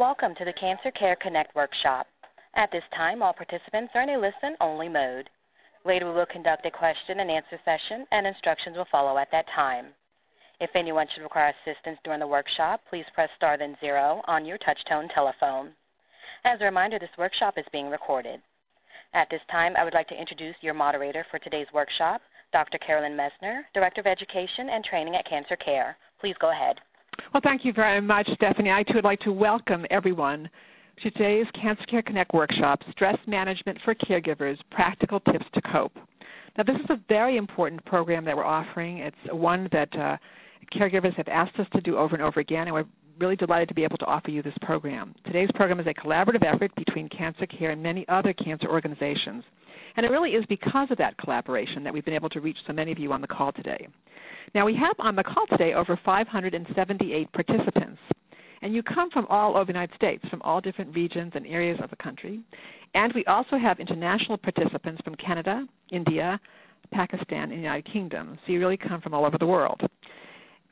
Welcome to the Cancer Care Connect workshop. At this time, all participants are in a listen-only mode. Later, we will conduct a question and answer session, and instructions will follow at that time. If anyone should require assistance during the workshop, please press star then zero on your touch-tone telephone. As a reminder, this workshop is being recorded. At this time, I would like to introduce your moderator for today's workshop, Dr. Carolyn Messner, Director of Education and Training at Cancer Care. Please go ahead. Well, thank you very much, Stephanie. I, too, would like to welcome everyone to today's Cancer Care Connect workshop, Stress Management for Caregivers, Practical Tips to Cope. Now, this is a very important program that we're offering. It's one that uh, caregivers have asked us to do over and over again, and we're really delighted to be able to offer you this program. Today's program is a collaborative effort between Cancer Care and many other cancer organizations. And it really is because of that collaboration that we've been able to reach so many of you on the call today. Now, we have on the call today over 578 participants. And you come from all over the United States, from all different regions and areas of the country. And we also have international participants from Canada, India, Pakistan, and the United Kingdom. So you really come from all over the world.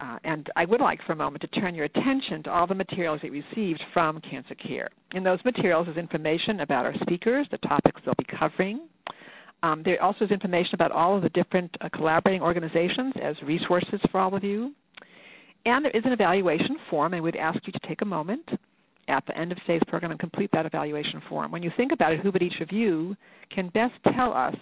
Uh, and I would like for a moment to turn your attention to all the materials we received from Cancer Care. In those materials is information about our speakers, the topics they'll be covering, um, there also is information about all of the different uh, collaborating organizations as resources for all of you. And there is an evaluation form, and we'd ask you to take a moment at the end of today's program and complete that evaluation form. When you think about it, who but each of you can best tell us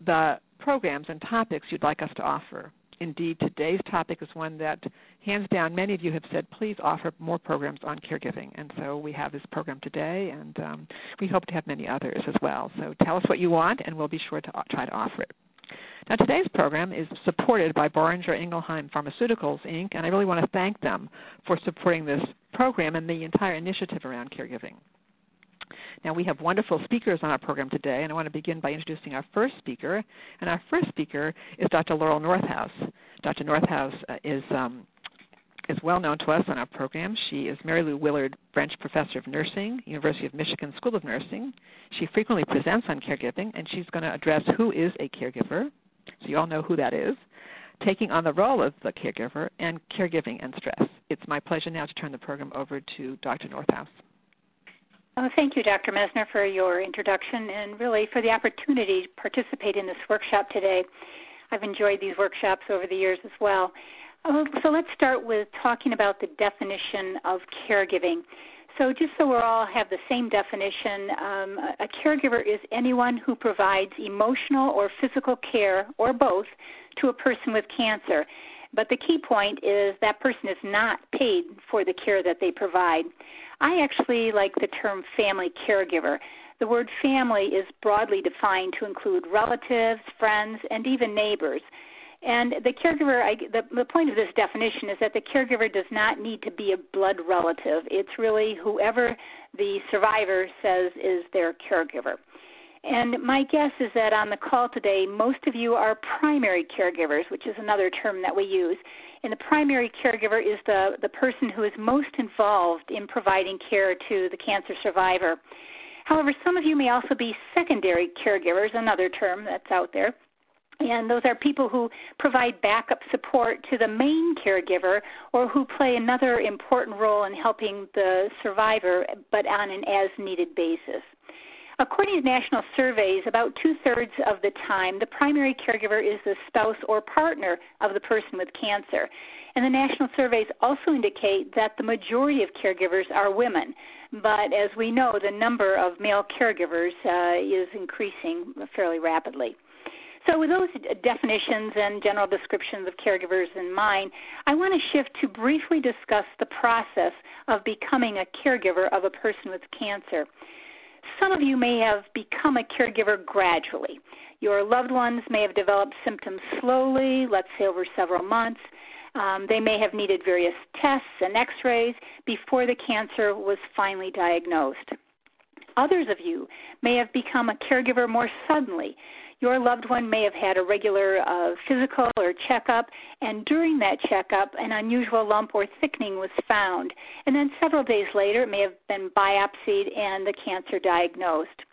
the programs and topics you'd like us to offer? Indeed, today's topic is one that, hands down, many of you have said, please offer more programs on caregiving. And so we have this program today, and um, we hope to have many others as well. So tell us what you want, and we'll be sure to try to offer it. Now, today's program is supported by Boehringer Ingelheim Pharmaceuticals, Inc., and I really want to thank them for supporting this program and the entire initiative around caregiving. Now, we have wonderful speakers on our program today, and I want to begin by introducing our first speaker. And our first speaker is Dr. Laurel Northouse. Dr. Northouse uh, is um, is well known to us on our program. She is Mary Lou Willard French Professor of Nursing, University of Michigan School of Nursing. She frequently presents on caregiving, and she's going to address who is a caregiver. So you all know who that is. Taking on the role of the caregiver and caregiving and stress. It's my pleasure now to turn the program over to Dr. Northouse. Uh, thank you, Dr. Messner, for your introduction and really for the opportunity to participate in this workshop today. I've enjoyed these workshops over the years as well. Uh, so let's start with talking about the definition of caregiving. So just so we all have the same definition, um, a caregiver is anyone who provides emotional or physical care, or both, to a person with cancer. But the key point is that person is not paid for the care that they provide. I actually like the term family caregiver. The word family is broadly defined to include relatives, friends, and even neighbors. And the caregiver, I, the, the point of this definition is that the caregiver does not need to be a blood relative. It's really whoever the survivor says is their caregiver. And my guess is that on the call today, most of you are primary caregivers, which is another term that we use. And the primary caregiver is the, the person who is most involved in providing care to the cancer survivor. However, some of you may also be secondary caregivers, another term that's out there. And those are people who provide backup support to the main caregiver or who play another important role in helping the survivor, but on an as-needed basis. According to national surveys, about two-thirds of the time, the primary caregiver is the spouse or partner of the person with cancer. And the national surveys also indicate that the majority of caregivers are women. But as we know, the number of male caregivers uh, is increasing fairly rapidly. So with those definitions and general descriptions of caregivers in mind, I want to shift to briefly discuss the process of becoming a caregiver of a person with cancer. Some of you may have become a caregiver gradually. Your loved ones may have developed symptoms slowly, let's say over several months. Um, they may have needed various tests and x-rays before the cancer was finally diagnosed. Others of you may have become a caregiver more suddenly. Your loved one may have had a regular uh, physical or checkup, and during that checkup, an unusual lump or thickening was found. And then several days later, it may have been biopsied and the cancer diagnosed.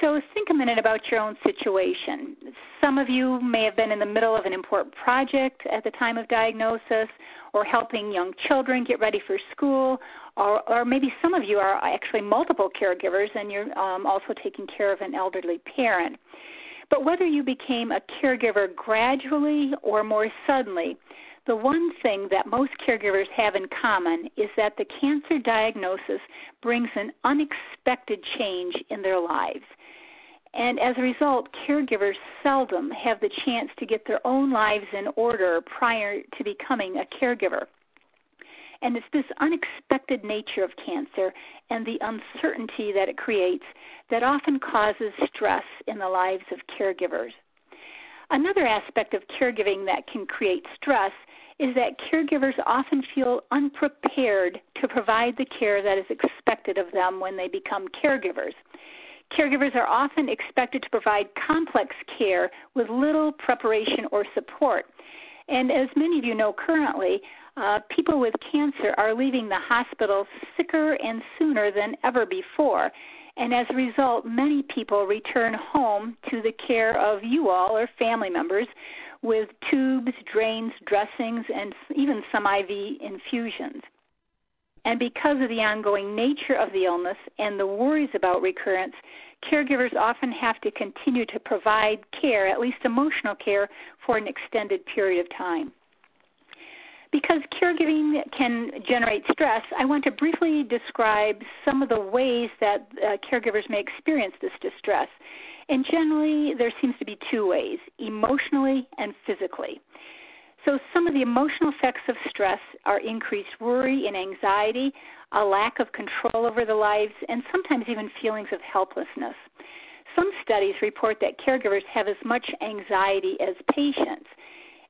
So think a minute about your own situation. Some of you may have been in the middle of an important project at the time of diagnosis or helping young children get ready for school, or, or maybe some of you are actually multiple caregivers and you're um, also taking care of an elderly parent. But whether you became a caregiver gradually or more suddenly, the one thing that most caregivers have in common is that the cancer diagnosis brings an unexpected change in their lives. And as a result, caregivers seldom have the chance to get their own lives in order prior to becoming a caregiver. And it's this unexpected nature of cancer and the uncertainty that it creates that often causes stress in the lives of caregivers. Another aspect of caregiving that can create stress is that caregivers often feel unprepared to provide the care that is expected of them when they become caregivers. Caregivers are often expected to provide complex care with little preparation or support. And as many of you know currently, uh, people with cancer are leaving the hospital sicker and sooner than ever before. And as a result, many people return home to the care of you all or family members with tubes, drains, dressings, and even some IV infusions. And because of the ongoing nature of the illness and the worries about recurrence, caregivers often have to continue to provide care, at least emotional care, for an extended period of time. Because caregiving can generate stress, I want to briefly describe some of the ways that uh, caregivers may experience this distress. And generally, there seems to be two ways, emotionally and physically. So some of the emotional effects of stress are increased worry and anxiety, a lack of control over the lives, and sometimes even feelings of helplessness. Some studies report that caregivers have as much anxiety as patients.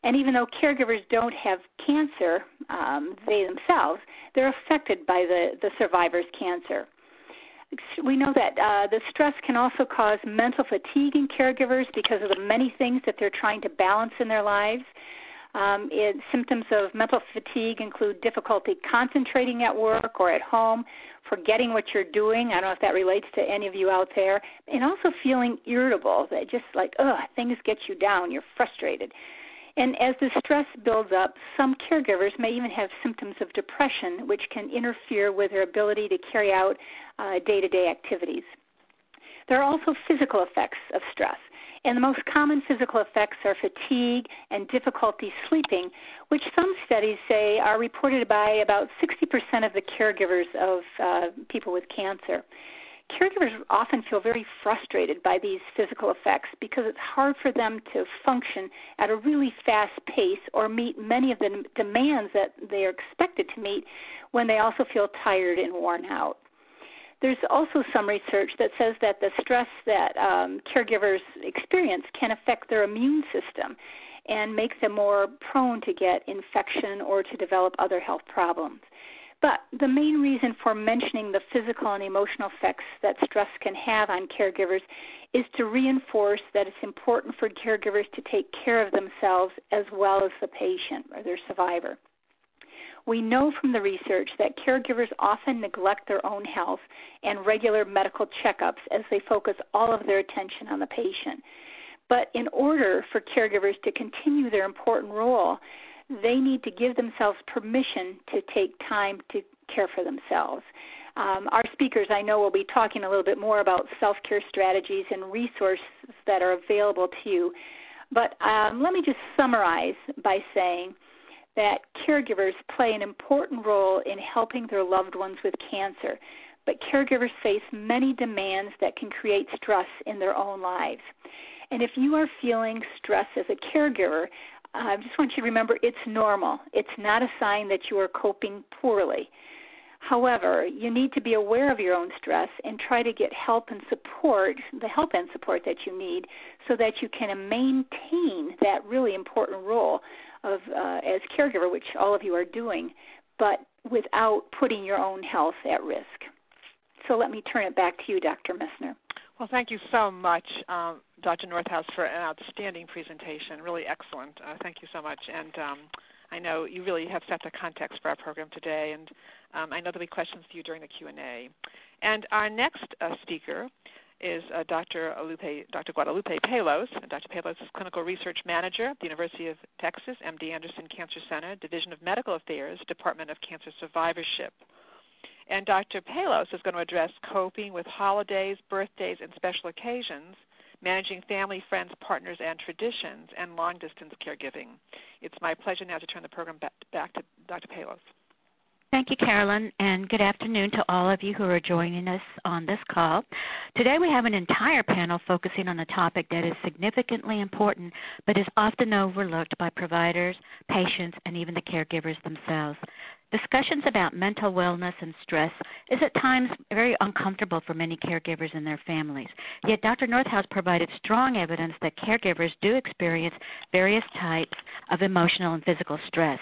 And even though caregivers don't have cancer, um, they themselves, they're affected by the, the survivor's cancer. We know that uh, the stress can also cause mental fatigue in caregivers because of the many things that they're trying to balance in their lives. Um, it, symptoms of mental fatigue include difficulty concentrating at work or at home, forgetting what you're doing. I don't know if that relates to any of you out there. And also feeling irritable, that just like, ugh, things get you down. You're frustrated. And as the stress builds up, some caregivers may even have symptoms of depression, which can interfere with their ability to carry out uh, day-to-day activities. There are also physical effects of stress. And the most common physical effects are fatigue and difficulty sleeping, which some studies say are reported by about 60% of the caregivers of uh, people with cancer caregivers often feel very frustrated by these physical effects because it's hard for them to function at a really fast pace or meet many of the demands that they are expected to meet when they also feel tired and worn out. There's also some research that says that the stress that um, caregivers experience can affect their immune system and make them more prone to get infection or to develop other health problems. But the main reason for mentioning the physical and emotional effects that stress can have on caregivers is to reinforce that it's important for caregivers to take care of themselves as well as the patient or their survivor. We know from the research that caregivers often neglect their own health and regular medical checkups as they focus all of their attention on the patient. But in order for caregivers to continue their important role, they need to give themselves permission to take time to care for themselves. Um, our speakers, I know, will be talking a little bit more about self-care strategies and resources that are available to you. But um, let me just summarize by saying that caregivers play an important role in helping their loved ones with cancer. But caregivers face many demands that can create stress in their own lives. And if you are feeling stress as a caregiver, I just want you to remember it's normal. It's not a sign that you are coping poorly. However, you need to be aware of your own stress and try to get help and support, the help and support that you need, so that you can maintain that really important role of uh, as caregiver, which all of you are doing, but without putting your own health at risk. So let me turn it back to you, Dr. Messner. Well, thank you so much, um, Dr. Northouse, for an outstanding presentation. Really excellent. Uh, thank you so much. And um, I know you really have set the context for our program today, and um, I know there'll be questions for you during the Q&A. And our next uh, speaker is uh, Dr. Alupe, Dr. Guadalupe Palos. Dr. Palos is Clinical Research Manager at the University of Texas, MD Anderson Cancer Center, Division of Medical Affairs, Department of Cancer Survivorship. And Dr. Palos is going to address coping with holidays, birthdays, and special occasions, managing family, friends, partners, and traditions, and long-distance caregiving. It's my pleasure now to turn the program back, back to Dr. Palos. Thank you, Carolyn, and good afternoon to all of you who are joining us on this call. Today we have an entire panel focusing on a topic that is significantly important but is often overlooked by providers, patients, and even the caregivers themselves. Discussions about mental wellness and stress is at times very uncomfortable for many caregivers and their families. Yet Dr. Northouse provided strong evidence that caregivers do experience various types of emotional and physical stress.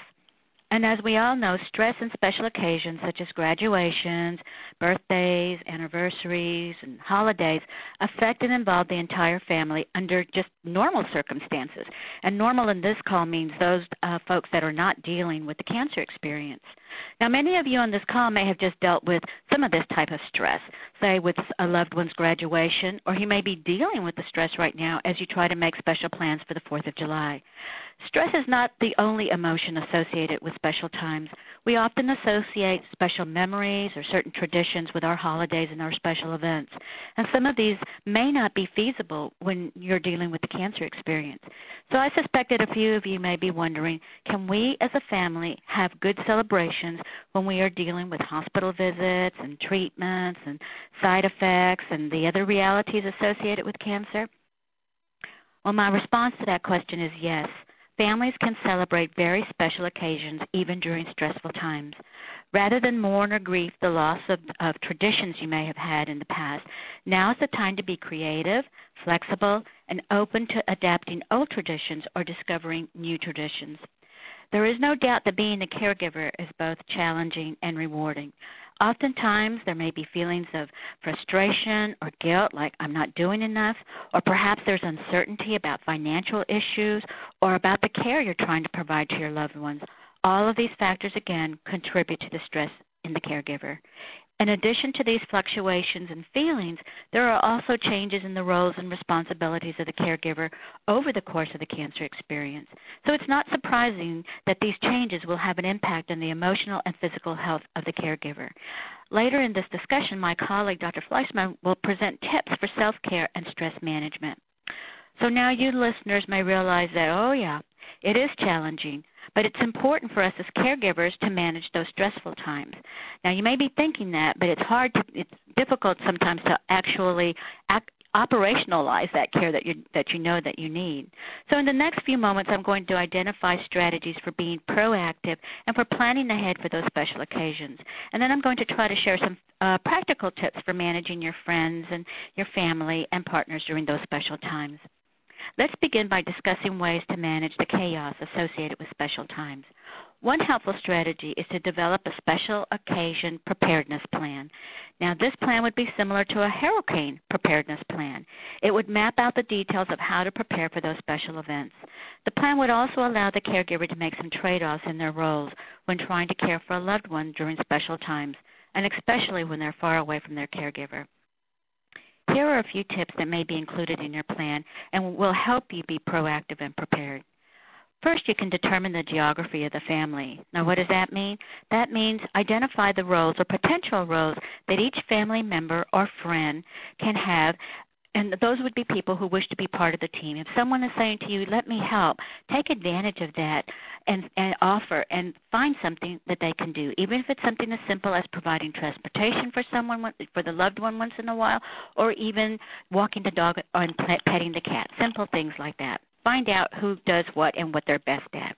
And as we all know, stress and special occasions such as graduations, birthdays, anniversaries, and holidays affect and involve the entire family under just normal circumstances. And normal in this call means those uh, folks that are not dealing with the cancer experience. Now, many of you on this call may have just dealt with some of this type of stress, say with a loved one's graduation, or you may be dealing with the stress right now as you try to make special plans for the 4th of July. Stress is not the only emotion associated with special times. We often associate special memories or certain traditions with our holidays and our special events. And some of these may not be feasible when you're dealing with the cancer experience. So I suspect that a few of you may be wondering, can we as a family have good celebrations when we are dealing with hospital visits and treatments and side effects and the other realities associated with cancer? Well, my response to that question is yes. Families can celebrate very special occasions even during stressful times. Rather than mourn or grieve the loss of, of traditions you may have had in the past, now is the time to be creative, flexible, and open to adapting old traditions or discovering new traditions. There is no doubt that being a caregiver is both challenging and rewarding. Oftentimes, there may be feelings of frustration or guilt, like I'm not doing enough, or perhaps there's uncertainty about financial issues or about the care you're trying to provide to your loved ones. All of these factors, again, contribute to the stress in the caregiver. In addition to these fluctuations and feelings, there are also changes in the roles and responsibilities of the caregiver over the course of the cancer experience. So it's not surprising that these changes will have an impact on the emotional and physical health of the caregiver. Later in this discussion, my colleague, Dr. Fleishman, will present tips for self-care and stress management. So now you listeners may realize that, oh yeah, it is challenging, but it's important for us as caregivers to manage those stressful times. Now you may be thinking that, but it's hard to, it's difficult sometimes to actually act, operationalize that care that you that you know that you need. So in the next few moments I'm going to identify strategies for being proactive and for planning ahead for those special occasions. And then I'm going to try to share some uh, practical tips for managing your friends and your family and partners during those special times. Let's begin by discussing ways to manage the chaos associated with special times. One helpful strategy is to develop a special occasion preparedness plan. Now, this plan would be similar to a hurricane preparedness plan. It would map out the details of how to prepare for those special events. The plan would also allow the caregiver to make some trade-offs in their roles when trying to care for a loved one during special times, and especially when they're far away from their caregiver. Here are a few tips that may be included in your plan and will help you be proactive and prepared. First, you can determine the geography of the family. Now, what does that mean? That means identify the roles or potential roles that each family member or friend can have and those would be people who wish to be part of the team. If someone is saying to you, let me help, take advantage of that and, and offer and find something that they can do, even if it's something as simple as providing transportation for someone, for the loved one once in a while, or even walking the dog and petting the cat, simple things like that. Find out who does what and what they're best at.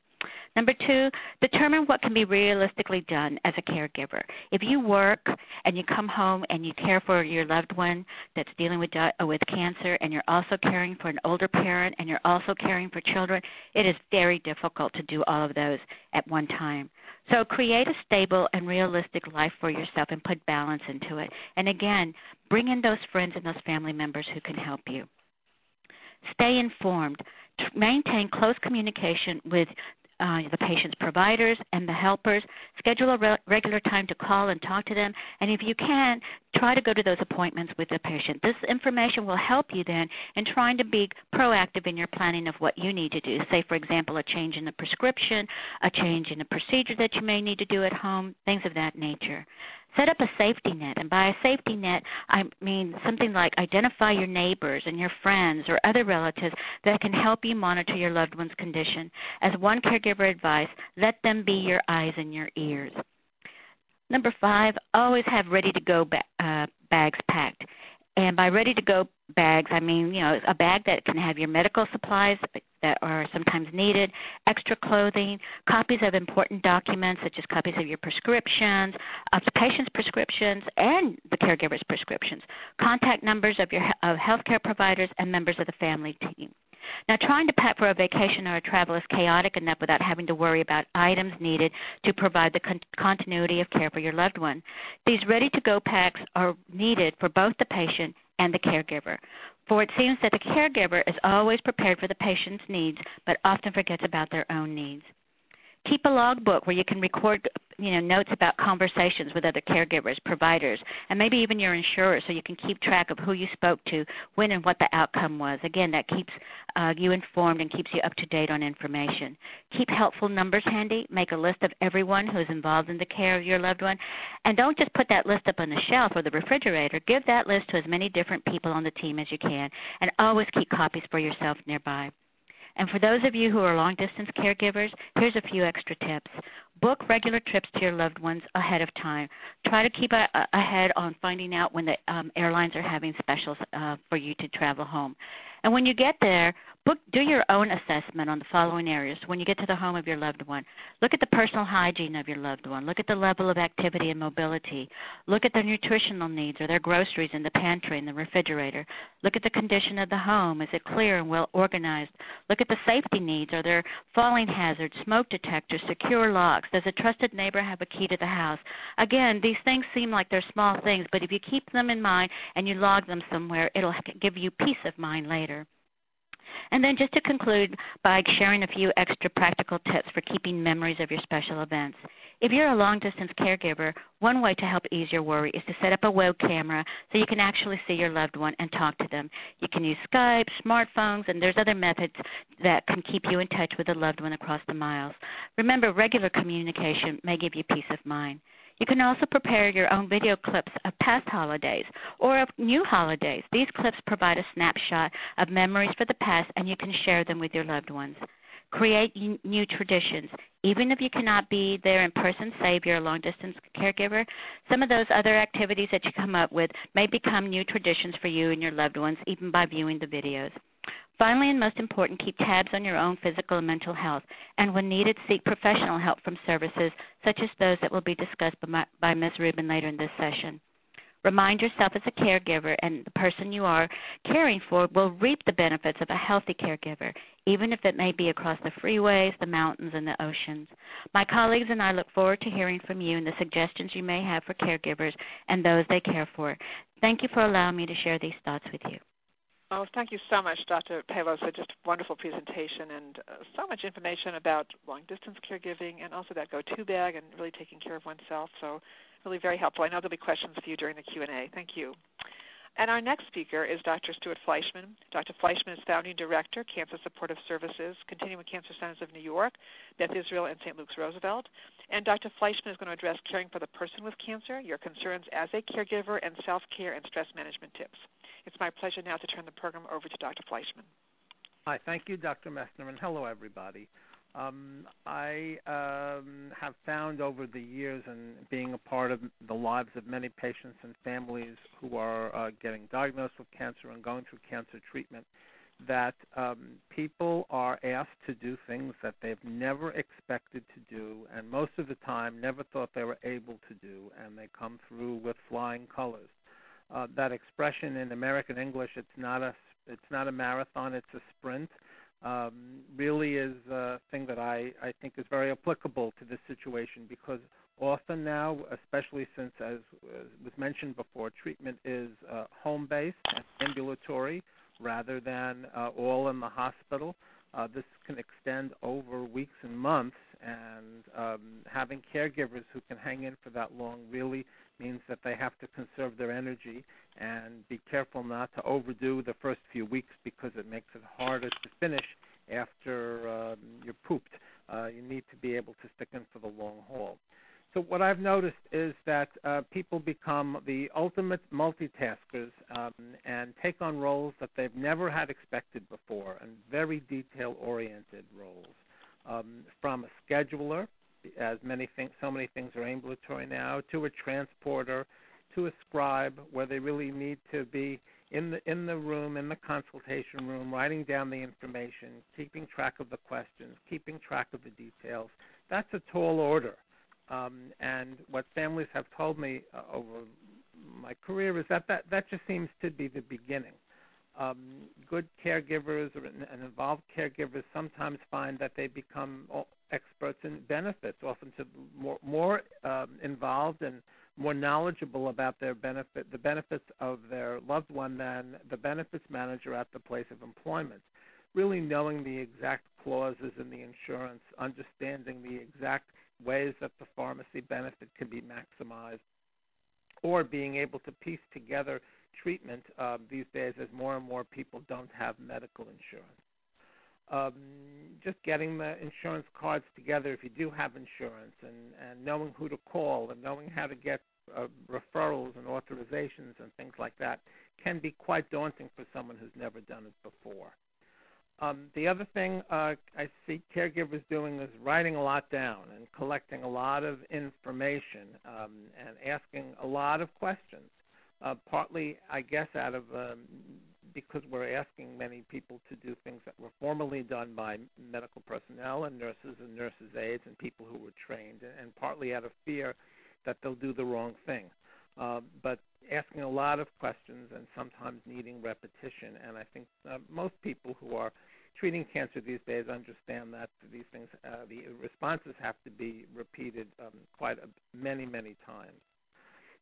Number two, determine what can be realistically done as a caregiver. If you work and you come home and you care for your loved one that's dealing with, uh, with cancer and you're also caring for an older parent and you're also caring for children, it is very difficult to do all of those at one time. So create a stable and realistic life for yourself and put balance into it. And again, bring in those friends and those family members who can help you. Stay informed. Maintain close communication with uh, the patient's providers and the helpers. Schedule a re- regular time to call and talk to them. And if you can, try to go to those appointments with the patient. This information will help you then in trying to be proactive in your planning of what you need to do. Say, for example, a change in the prescription, a change in the procedure that you may need to do at home, things of that nature. Set up a safety net, and by a safety net, I mean something like identify your neighbors and your friends or other relatives that can help you monitor your loved one's condition. As one caregiver advice, let them be your eyes and your ears. Number five, always have ready-to-go ba- uh, bags packed. And by ready-to-go bags, I mean, you know, a bag that can have your medical supplies that are sometimes needed, extra clothing, copies of important documents such as copies of your prescriptions, of the patient's prescriptions, and the caregiver's prescriptions, contact numbers of your of healthcare providers and members of the family team. Now, trying to pack for a vacation or a travel is chaotic enough without having to worry about items needed to provide the con- continuity of care for your loved one. These ready-to-go packs are needed for both the patient and the caregiver. For it seems that the caregiver is always prepared for the patient's needs, but often forgets about their own needs. Keep a logbook where you can record you know, notes about conversations with other caregivers, providers, and maybe even your insurer so you can keep track of who you spoke to, when and what the outcome was. Again, that keeps uh, you informed and keeps you up to date on information. Keep helpful numbers handy. Make a list of everyone who is involved in the care of your loved one. And don't just put that list up on the shelf or the refrigerator. Give that list to as many different people on the team as you can. And always keep copies for yourself nearby. And for those of you who are long-distance caregivers, here's a few extra tips. Book regular trips to your loved ones ahead of time. Try to keep a, a, ahead on finding out when the um, airlines are having specials uh, for you to travel home. And when you get there, book, do your own assessment on the following areas. When you get to the home of your loved one, look at the personal hygiene of your loved one. Look at the level of activity and mobility. Look at their nutritional needs or their groceries in the pantry and the refrigerator. Look at the condition of the home. Is it clear and well organized? Look at the safety needs. Are there falling hazards, smoke detectors, secure locks? Does a trusted neighbor have a key to the house? Again, these things seem like they're small things, but if you keep them in mind and you log them somewhere, it'll give you peace of mind later. And then just to conclude by sharing a few extra practical tips for keeping memories of your special events. If you're a long-distance caregiver, one way to help ease your worry is to set up a web camera so you can actually see your loved one and talk to them. You can use Skype, smartphones, and there's other methods that can keep you in touch with a loved one across the miles. Remember, regular communication may give you peace of mind. You can also prepare your own video clips of past holidays or of new holidays. These clips provide a snapshot of memories for the past and you can share them with your loved ones. Create new traditions. Even if you cannot be there in person, say if you're a long-distance caregiver, some of those other activities that you come up with may become new traditions for you and your loved ones, even by viewing the videos. Finally, and most important, keep tabs on your own physical and mental health, and when needed, seek professional help from services such as those that will be discussed by, by Ms. Rubin later in this session. Remind yourself as a caregiver and the person you are caring for will reap the benefits of a healthy caregiver, even if it may be across the freeways, the mountains, and the oceans. My colleagues and I look forward to hearing from you and the suggestions you may have for caregivers and those they care for. Thank you for allowing me to share these thoughts with you. Oh, thank you so much, Dr. Pelosa. Just a wonderful presentation and uh, so much information about long-distance caregiving and also that go-to bag and really taking care of oneself. So really very helpful. I know there'll be questions for you during the Q&A. Thank you. And our next speaker is Dr. Stewart Fleishman. Dr. Fleishman is founding director, Cancer Supportive Services, Continuum Cancer Centers of New York, Beth Israel, and St. Luke's Roosevelt. And Dr. Fleishman is going to address caring for the person with cancer, your concerns as a caregiver, and self-care and stress management tips. It's my pleasure now to turn the program over to Dr. Fleishman. Hi, thank you, Dr. Messner, and hello, everybody. Um, I um, have found over the years and being a part of the lives of many patients and families who are uh, getting diagnosed with cancer and going through cancer treatment that um, people are asked to do things that they've never expected to do and most of the time never thought they were able to do, and they come through with flying colors. Uh, that expression in American English, it's not a it's not a marathon, it's a sprint um, really is a thing that I, I think is very applicable to this situation because often now, especially since, as, as was mentioned before, treatment is uh, home-based and ambulatory rather than uh, all in the hospital. Uh, this can extend over weeks and months, and um, having caregivers who can hang in for that long really means that they have to conserve their energy and be careful not to overdo the first few weeks because it makes it harder to finish after um, you're pooped. Uh, you need to be able to stick in for the long haul. So what I've noticed is that uh, people become the ultimate multitaskers um, and take on roles that they've never had expected before, and very detail-oriented roles. Um, from a scheduler, as many things, so many things are ambulatory now, to a transporter, to a scribe, where they really need to be in the in the room, in the consultation room, writing down the information, keeping track of the questions, keeping track of the details. That's a tall order. Um, and what families have told me uh, over my career is that, that that just seems to be the beginning. Um, good caregivers or, and involved caregivers sometimes find that they become experts in benefits, often to more, more um, involved and more knowledgeable about their benefit, the benefits of their loved one than the benefits manager at the place of employment. Really knowing the exact clauses in the insurance, understanding the exact ways that the pharmacy benefit can be maximized, or being able to piece together treatment uh, these days as more and more people don't have medical insurance. Um, just getting the insurance cards together if you do have insurance and, and knowing who to call and knowing how to get uh, referrals and authorizations and things like that can be quite daunting for someone who's never done it before. Um, the other thing uh, I see caregivers doing is writing a lot down and collecting a lot of information um, and asking a lot of questions. Uh, partly, I guess, out of um, because we're asking many people to do things that were formerly done by medical personnel and nurses and nurses' aides and people who were trained, and partly out of fear that they'll do the wrong thing. Uh, but asking a lot of questions and sometimes needing repetition. And I think uh, most people who are treating cancer these days understand that these things, uh, the responses have to be repeated um, quite a, many, many times.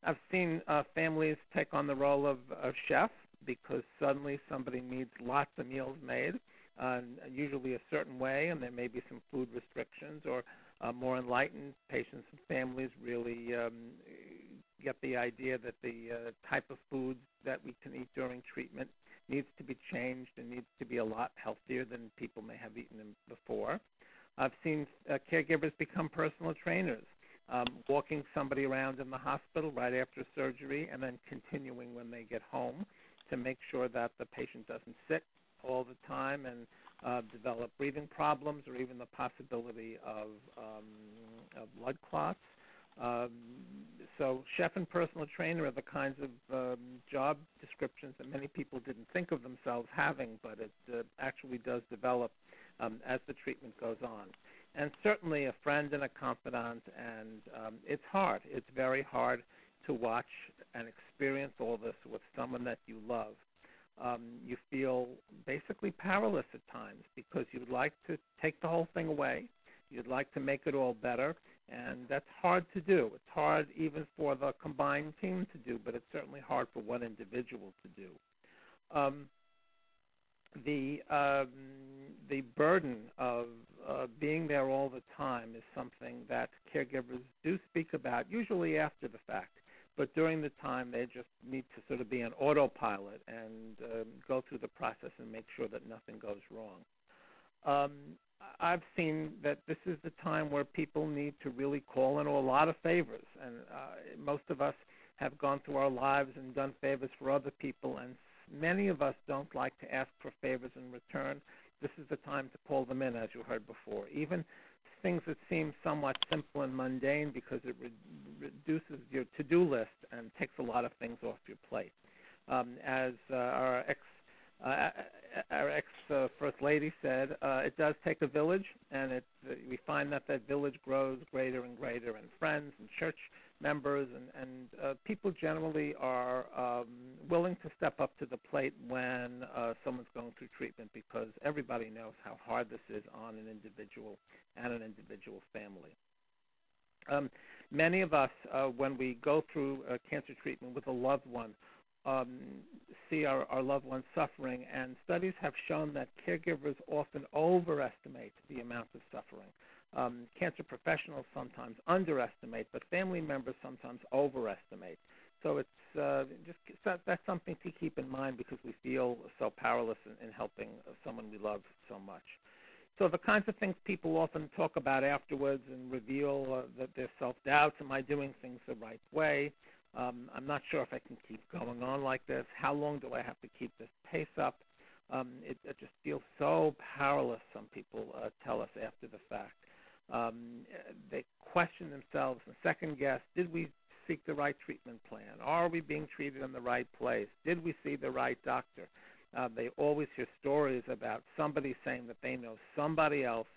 I've seen uh, families take on the role of a chef because suddenly somebody needs lots of meals made, uh, usually a certain way, and there may be some food restrictions, or uh, more enlightened patients and families really um, get the idea that the uh, type of foods that we can eat during treatment needs to be changed and needs to be a lot healthier than people may have eaten them before. I've seen uh, caregivers become personal trainers, um, walking somebody around in the hospital right after surgery and then continuing when they get home to make sure that the patient doesn't sit all the time and uh, develop breathing problems or even the possibility of, um, of blood clots. Um, so chef and personal trainer are the kinds of um, job descriptions that many people didn't think of themselves having, but it uh, actually does develop um, as the treatment goes on. And certainly a friend and a confidant, and um, it's hard. It's very hard to watch and experience all this with someone that you love. Um, you feel basically powerless at times because you'd like to take the whole thing away. You'd like to make it all better, and that's hard to do. It's hard even for the combined team to do, but it's certainly hard for one individual to do. Um, the um, the burden of uh, being there all the time is something that caregivers do speak about, usually after the fact. But during the time, they just need to sort of be an autopilot and um, go through the process and make sure that nothing goes wrong. Um, I've seen that this is the time where people need to really call in a lot of favors, and uh, most of us have gone through our lives and done favors for other people, and many of us don't like to ask for favors in return. This is the time to call them in, as you heard before. Even things that seem somewhat simple and mundane because it re- reduces your to-do list and takes a lot of things off your plate. Um, as uh, our ex uh, our ex-First uh, Lady said, uh, it does take a village, and it, we find that that village grows greater and greater, and friends and church members and, and uh, people generally are um, willing to step up to the plate when uh, someone's going through treatment because everybody knows how hard this is on an individual and an individual family. Um, many of us, uh, when we go through cancer treatment with a loved one, um, see our, our loved ones suffering, and studies have shown that caregivers often overestimate the amount of suffering. Um, cancer professionals sometimes underestimate, but family members sometimes overestimate. So it's uh, just that's something to keep in mind because we feel so powerless in, in helping someone we love so much. So the kinds of things people often talk about afterwards and reveal uh, that their self-doubts, am I doing things the right way? Um, I'm not sure if I can keep going on like this. How long do I have to keep this pace up? Um, it, it, just feels so powerless, some people uh, tell us after the fact. Um, they question themselves and second guess, did we seek the right treatment plan? Are we being treated in the right place? Did we see the right doctor? Uh, they always hear stories about somebody saying that they know somebody else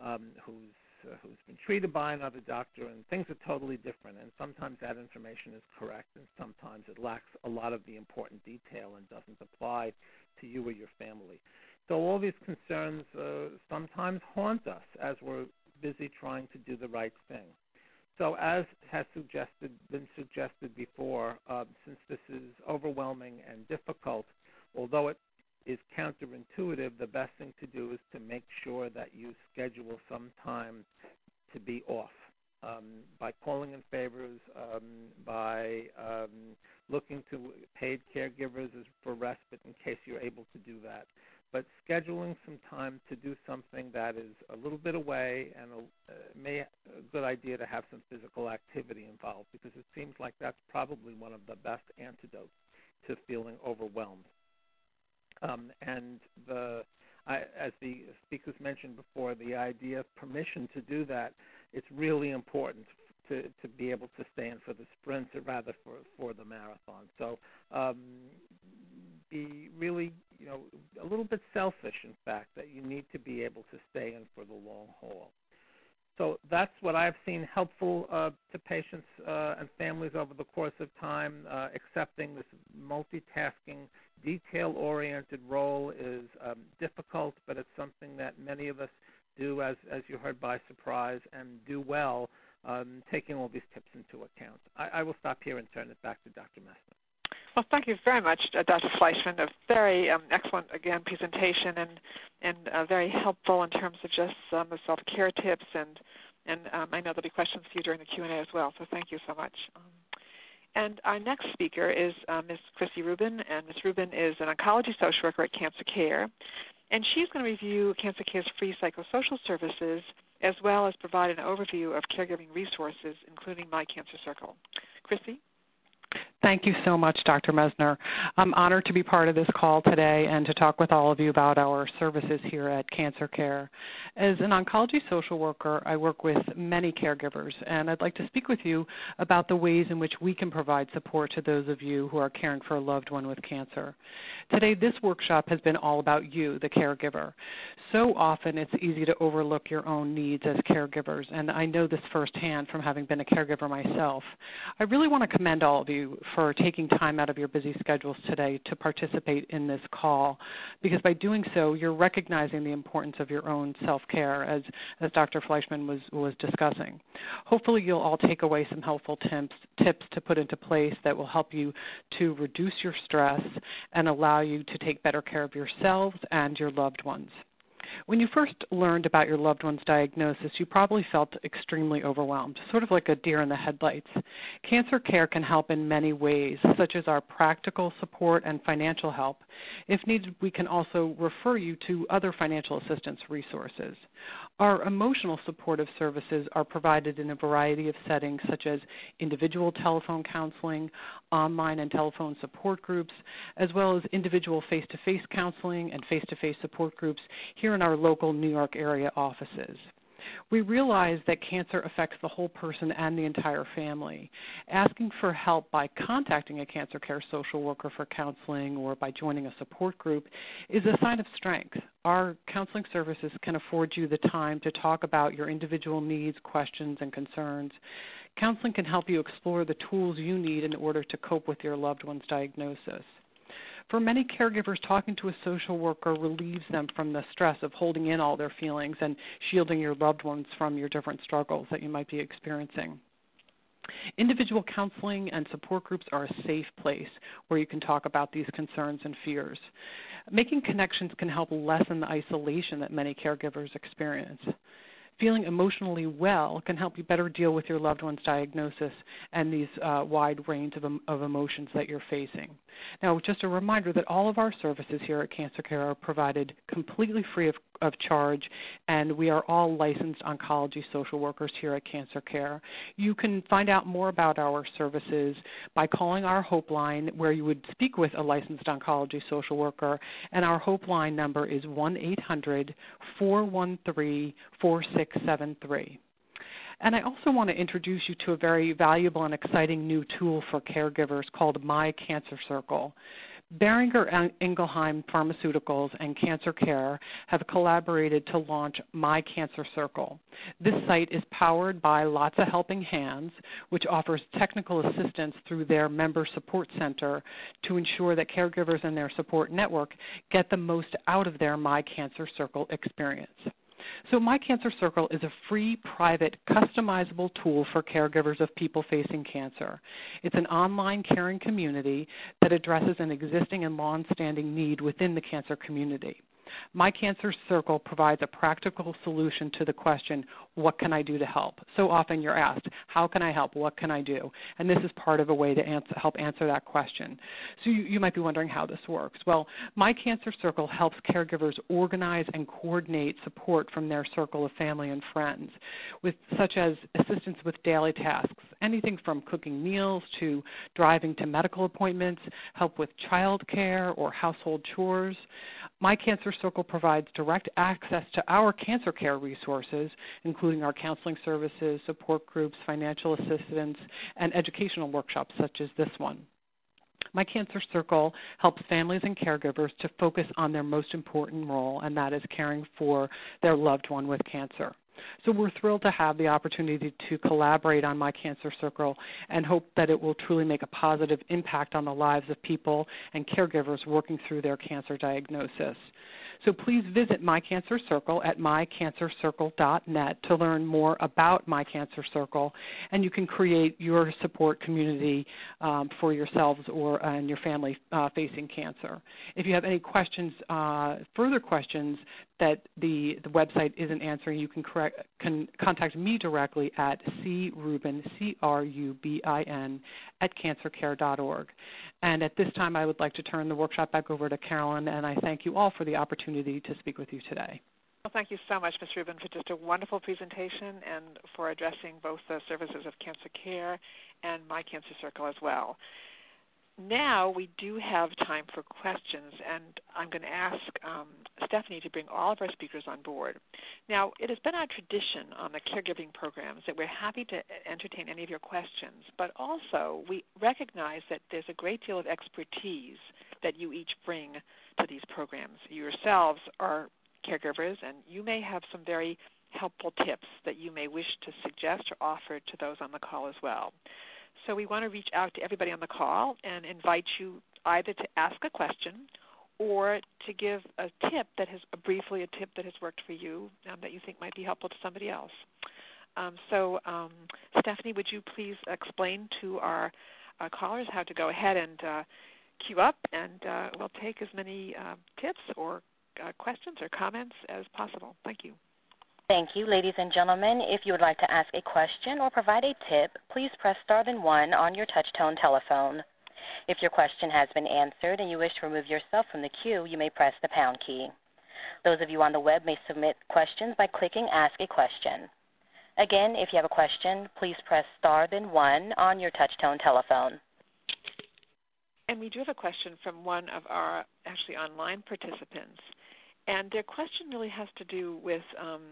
um, who's who's been treated by another doctor, and things are totally different. And sometimes that information is correct, and sometimes it lacks a lot of the important detail and doesn't apply to you or your family. So all these concerns uh, sometimes haunt us as we're busy trying to do the right thing. So as has suggested, been suggested before, uh, since this is overwhelming and difficult, although it is counterintuitive, the best thing to do is to make sure that you schedule some time to be off. Um, by calling in favors, um, by um, looking to paid caregivers for respite in case you're able to do that. But scheduling some time to do something that is a little bit away and a, uh, may a good idea to have some physical activity involved because it seems like that's probably one of the best antidotes to feeling overwhelmed. Um, and the, I, as the speakers mentioned before, the idea of permission to do that, it's really important to, to be able to stand for the sprint or rather for, for the marathon. So um, be really, you know, a little bit selfish, in fact, that you need to be able to stay in for the long haul. So that's what I've seen helpful uh, to patients uh, and families over the course of time. Uh, accepting this multitasking, detail-oriented role is um, difficult, but it's something that many of us do, as, as you heard, by surprise and do well, um, taking all these tips into account. I, I, will stop here and turn it back to Dr. Messner. Well, thank you very much, uh, Dr. Fleishman. A very um, excellent, again, presentation and and uh, very helpful in terms of just some um, self-care tips. And and um, I know there'll be questions for you during the Q&A as well. So thank you so much. Um, and our next speaker is uh, Ms. Chrissy Rubin, and Ms. Rubin is an oncology social worker at Cancer Care. And she's going to review Cancer Care's free psychosocial services as well as provide an overview of caregiving resources, including My Cancer Circle. Chrissy? Thank you so much, Dr. Messner. I'm honored to be part of this call today and to talk with all of you about our services here at Cancer Care. As an oncology social worker, I work with many caregivers, and I'd like to speak with you about the ways in which we can provide support to those of you who are caring for a loved one with cancer. Today, this workshop has been all about you, the caregiver. So often it's easy to overlook your own needs as caregivers, and I know this firsthand from having been a caregiver myself. I really want to commend all of you for taking time out of your busy schedules today to participate in this call because by doing so, you're recognizing the importance of your own self-care as, as Dr. Fleishman was, was discussing. Hopefully you'll all take away some helpful tips, tips to put into place that will help you to reduce your stress and allow you to take better care of yourselves and your loved ones. When you first learned about your loved one's diagnosis, you probably felt extremely overwhelmed, sort of like a deer in the headlights. Cancer care can help in many ways, such as our practical support and financial help. If needed, we can also refer you to other financial assistance resources. Our emotional supportive services are provided in a variety of settings, such as individual telephone counseling, online and telephone support groups, as well as individual face-to-face counseling and face-to-face support groups here here in our local New York area offices. We realize that cancer affects the whole person and the entire family. Asking for help by contacting a cancer care social worker for counseling or by joining a support group is a sign of strength. Our counseling services can afford you the time to talk about your individual needs, questions, and concerns. Counseling can help you explore the tools you need in order to cope with your loved one's diagnosis. For many caregivers, talking to a social worker relieves them from the stress of holding in all their feelings and shielding your loved ones from your different struggles that you might be experiencing. Individual counseling and support groups are a safe place where you can talk about these concerns and fears. Making connections can help lessen the isolation that many caregivers experience feeling emotionally well can help you better deal with your loved one's diagnosis and these uh, wide range of, of emotions that you're facing. Now, just a reminder that all of our services here at Cancer Care are provided completely free of, of charge, and we are all licensed oncology social workers here at Cancer Care. You can find out more about our services by calling our Hope line, where you would speak with a licensed oncology social worker, and our Hope line number is 1-800-413-4673. And I also want to introduce you to a very valuable and exciting new tool for caregivers called My Cancer Circle. Boehringer Ingelheim Pharmaceuticals and Cancer Care have collaborated to launch My Cancer Circle. This site is powered by Lotsa Helping Hands, which offers technical assistance through their member support center to ensure that caregivers and their support network get the most out of their My Cancer Circle experience. So My Cancer Circle is a free, private, customizable tool for caregivers of people facing cancer. It's an online caring community that addresses an existing and long-standing need within the cancer community. My Cancer Circle provides a practical solution to the question, what can I do to help? So often you're asked, how can I help? What can I do? And this is part of a way to answer, help answer that question. So you, you might be wondering how this works. Well, My Cancer Circle helps caregivers organize and coordinate support from their circle of family and friends, with such as assistance with daily tasks, anything from cooking meals to driving to medical appointments, help with child care or household chores. My Cancer Circle provides direct access to our cancer care resources, including our counseling services, support groups, financial assistance, and educational workshops such as this one. My Cancer Circle helps families and caregivers to focus on their most important role, and that is caring for their loved one with cancer. So we're thrilled to have the opportunity to collaborate on My Cancer Circle and hope that it will truly make a positive impact on the lives of people and caregivers working through their cancer diagnosis. So please visit My Cancer Circle at mycancercircle.net to learn more about My Cancer Circle, and you can create your support community um, for yourselves or uh, and your family uh, facing cancer. If you have any questions, uh, further questions that the, the website isn't answering, you can, correct, can contact me directly at crubin, C-R-U-B-I-N, at cancercare.org. And at this time, I would like to turn the workshop back over to Carolyn, and I thank you all for the opportunity to speak with you today. Well, thank you so much, Ms. Rubin, for just a wonderful presentation and for addressing both the services of Cancer Care and My Cancer Circle as well now we do have time for questions, and I'm going to ask um, Stephanie to bring all of our speakers on board. Now, it has been our tradition on the caregiving programs that we're happy to entertain any of your questions, but also we recognize that there's a great deal of expertise that you each bring to these programs. You yourselves are caregivers, and you may have some very helpful tips that you may wish to suggest or offer to those on the call as well. So we want to reach out to everybody on the call and invite you either to ask a question or to give a tip that has briefly a tip that has worked for you um, that you think might be helpful to somebody else. Um, so um, Stephanie, would you please explain to our uh, callers how to go ahead and uh, queue up, and uh, we'll take as many uh, tips or uh, questions or comments as possible. Thank you. Thank you. Ladies and gentlemen, if you would like to ask a question or provide a tip, please press star then one on your touch-tone telephone. If your question has been answered and you wish to remove yourself from the queue, you may press the pound key. Those of you on the web may submit questions by clicking Ask a Question. Again, if you have a question, please press star then one on your touch-tone telephone. And we do have a question from one of our actually online participants. And their question really has to do with um,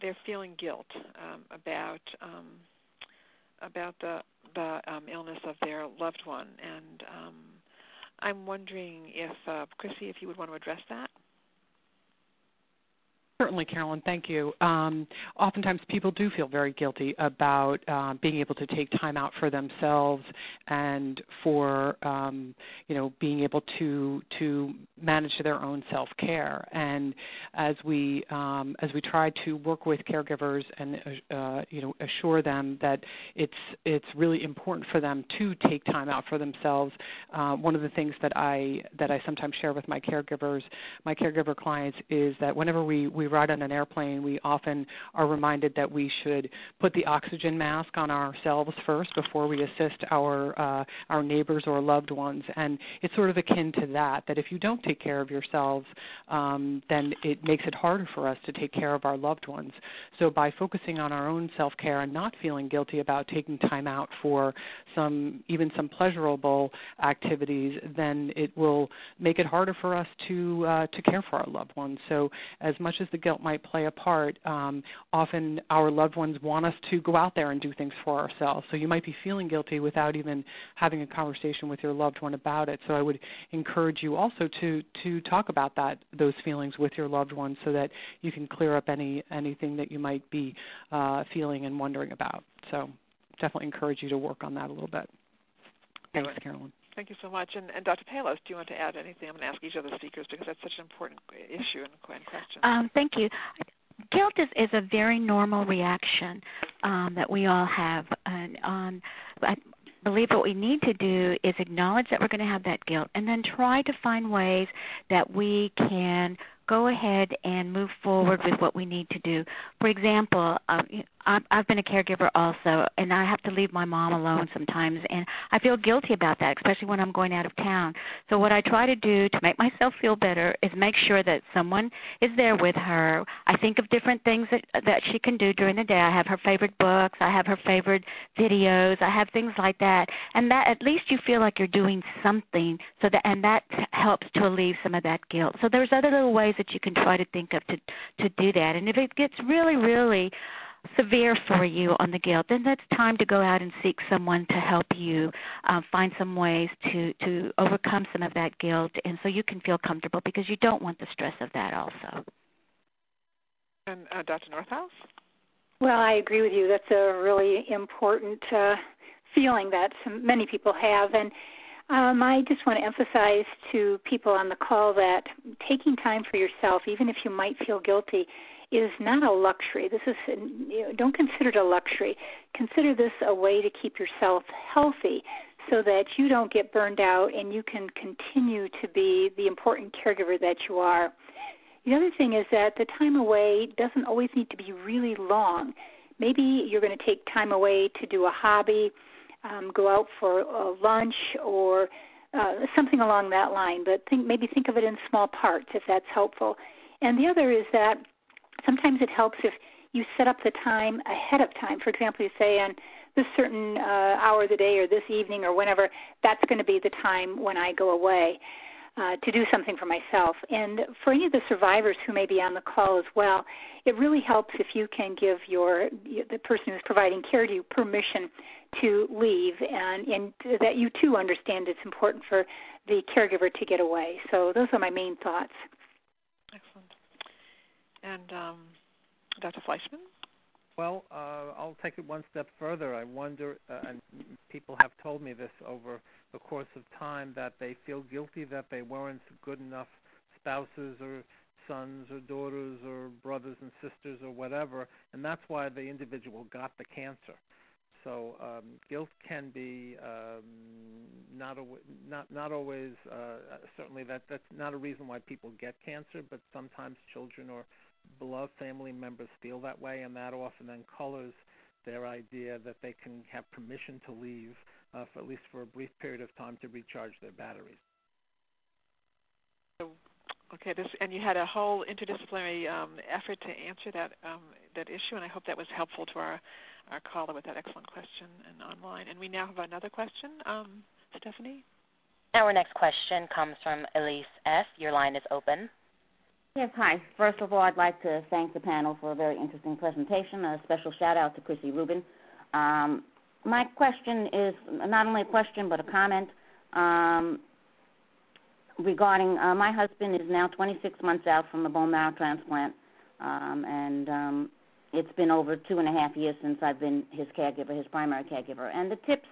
they're feeling guilt um, about um, about the the um, illness of their loved one, and um, I'm wondering if uh, Chrissy, if you would want to address that. Certainly, Carolyn. Thank you. Um, oftentimes, people do feel very guilty about uh, being able to take time out for themselves and for um, you know being able to to manage their own self-care. And as we um, as we try to work with caregivers and uh, you know assure them that it's it's really important for them to take time out for themselves. Uh, one of the things that I that I sometimes share with my caregivers, my caregiver clients, is that whenever we we ride on an airplane, we often are reminded that we should put the oxygen mask on ourselves first before we assist our uh, our neighbors or loved ones. And it's sort of akin to that. That if you don't take care of yourselves, um, then it makes it harder for us to take care of our loved ones. So by focusing on our own self-care and not feeling guilty about taking time out for some even some pleasurable activities, then it will make it harder for us to uh, to care for our loved ones. So as much as the guilt might play a part, um, often our loved ones want us to go out there and do things for ourselves. So you might be feeling guilty without even having a conversation with your loved one about it. So I would encourage you also to to talk about that those feelings with your loved ones so that you can clear up any anything that you might be uh, feeling and wondering about. So definitely encourage you to work on that a little bit. Thanks, Carolyn. Thank you so much. And, and Dr. Palos, do you want to add anything? I'm going to ask each of the speakers because that's such an important issue and, question. Um, thank you. Guilt is, is a very normal reaction um, that we all have. And um, I believe what we need to do is acknowledge that we're going to have that guilt and then try to find ways that we can go ahead and move forward with what we need to do. For example, uh, I've been a caregiver also, and I have to leave my mom alone sometimes, and I feel guilty about that, especially when I'm going out of town. So what I try to do to make myself feel better is make sure that someone is there with her. I think of different things that that she can do during the day. I have her favorite books, I have her favorite videos, I have things like that, and that at least you feel like you're doing something. So that and that helps to alleviate some of that guilt. So there's other little ways that you can try to think of to to do that. And if it gets really really severe for you on the guilt, then that's time to go out and seek someone to help you uh, find some ways to, to overcome some of that guilt and so you can feel comfortable because you don't want the stress of that also. And uh, Dr. Northouse? Well, I agree with you. That's a really important uh, feeling that many people have. And um, I just want to emphasize to people on the call that taking time for yourself, even if you might feel guilty, is not a luxury. This is you know, don't consider it a luxury. Consider this a way to keep yourself healthy so that you don't get burned out and you can continue to be the important caregiver that you are. The other thing is that the time away doesn't always need to be really long. Maybe you're going to take time away to do a hobby, um, go out for a lunch, or uh, something along that line. But think, maybe think of it in small parts if that's helpful. And the other is that sometimes it helps if you set up the time ahead of time. For example, you say on this certain uh, hour of the day or this evening or whenever, that's going to be the time when I go away. Uh, to do something for myself. And for any of the survivors who may be on the call as well, it really helps if you can give your the person who's providing care to you permission to leave, and, and that you too understand it's important for the caregiver to get away. So those are my main thoughts. Excellent. And um, Dr. Fleishman? Well, uh, I'll take it one step further. I wonder, uh, and people have told me this over the course of time, that they feel guilty that they weren't good enough spouses or sons or daughters or brothers and sisters or whatever, and that's why the individual got the cancer. So um, guilt can be um, not, not not always uh, certainly that that's not a reason why people get cancer, but sometimes children or beloved family members feel that way, and that often then colors their idea that they can have permission to leave, uh, for at least for a brief period of time, to recharge their batteries. Okay, this and you had a whole interdisciplinary um, effort to answer that um, that issue, and I hope that was helpful to our our caller with that excellent question and online. And we now have another question, um, Stephanie. Our next question comes from Elise S. Your line is open. Yes, hi. First of all, I'd like to thank the panel for a very interesting presentation. A special shout out to Chrissy Rubin. Um, my question is not only a question but a comment um, regarding uh, my husband is now 26 months out from a bone marrow transplant. um, and um, it's been over two and a half years since I've been his caregiver, his primary caregiver. And the tips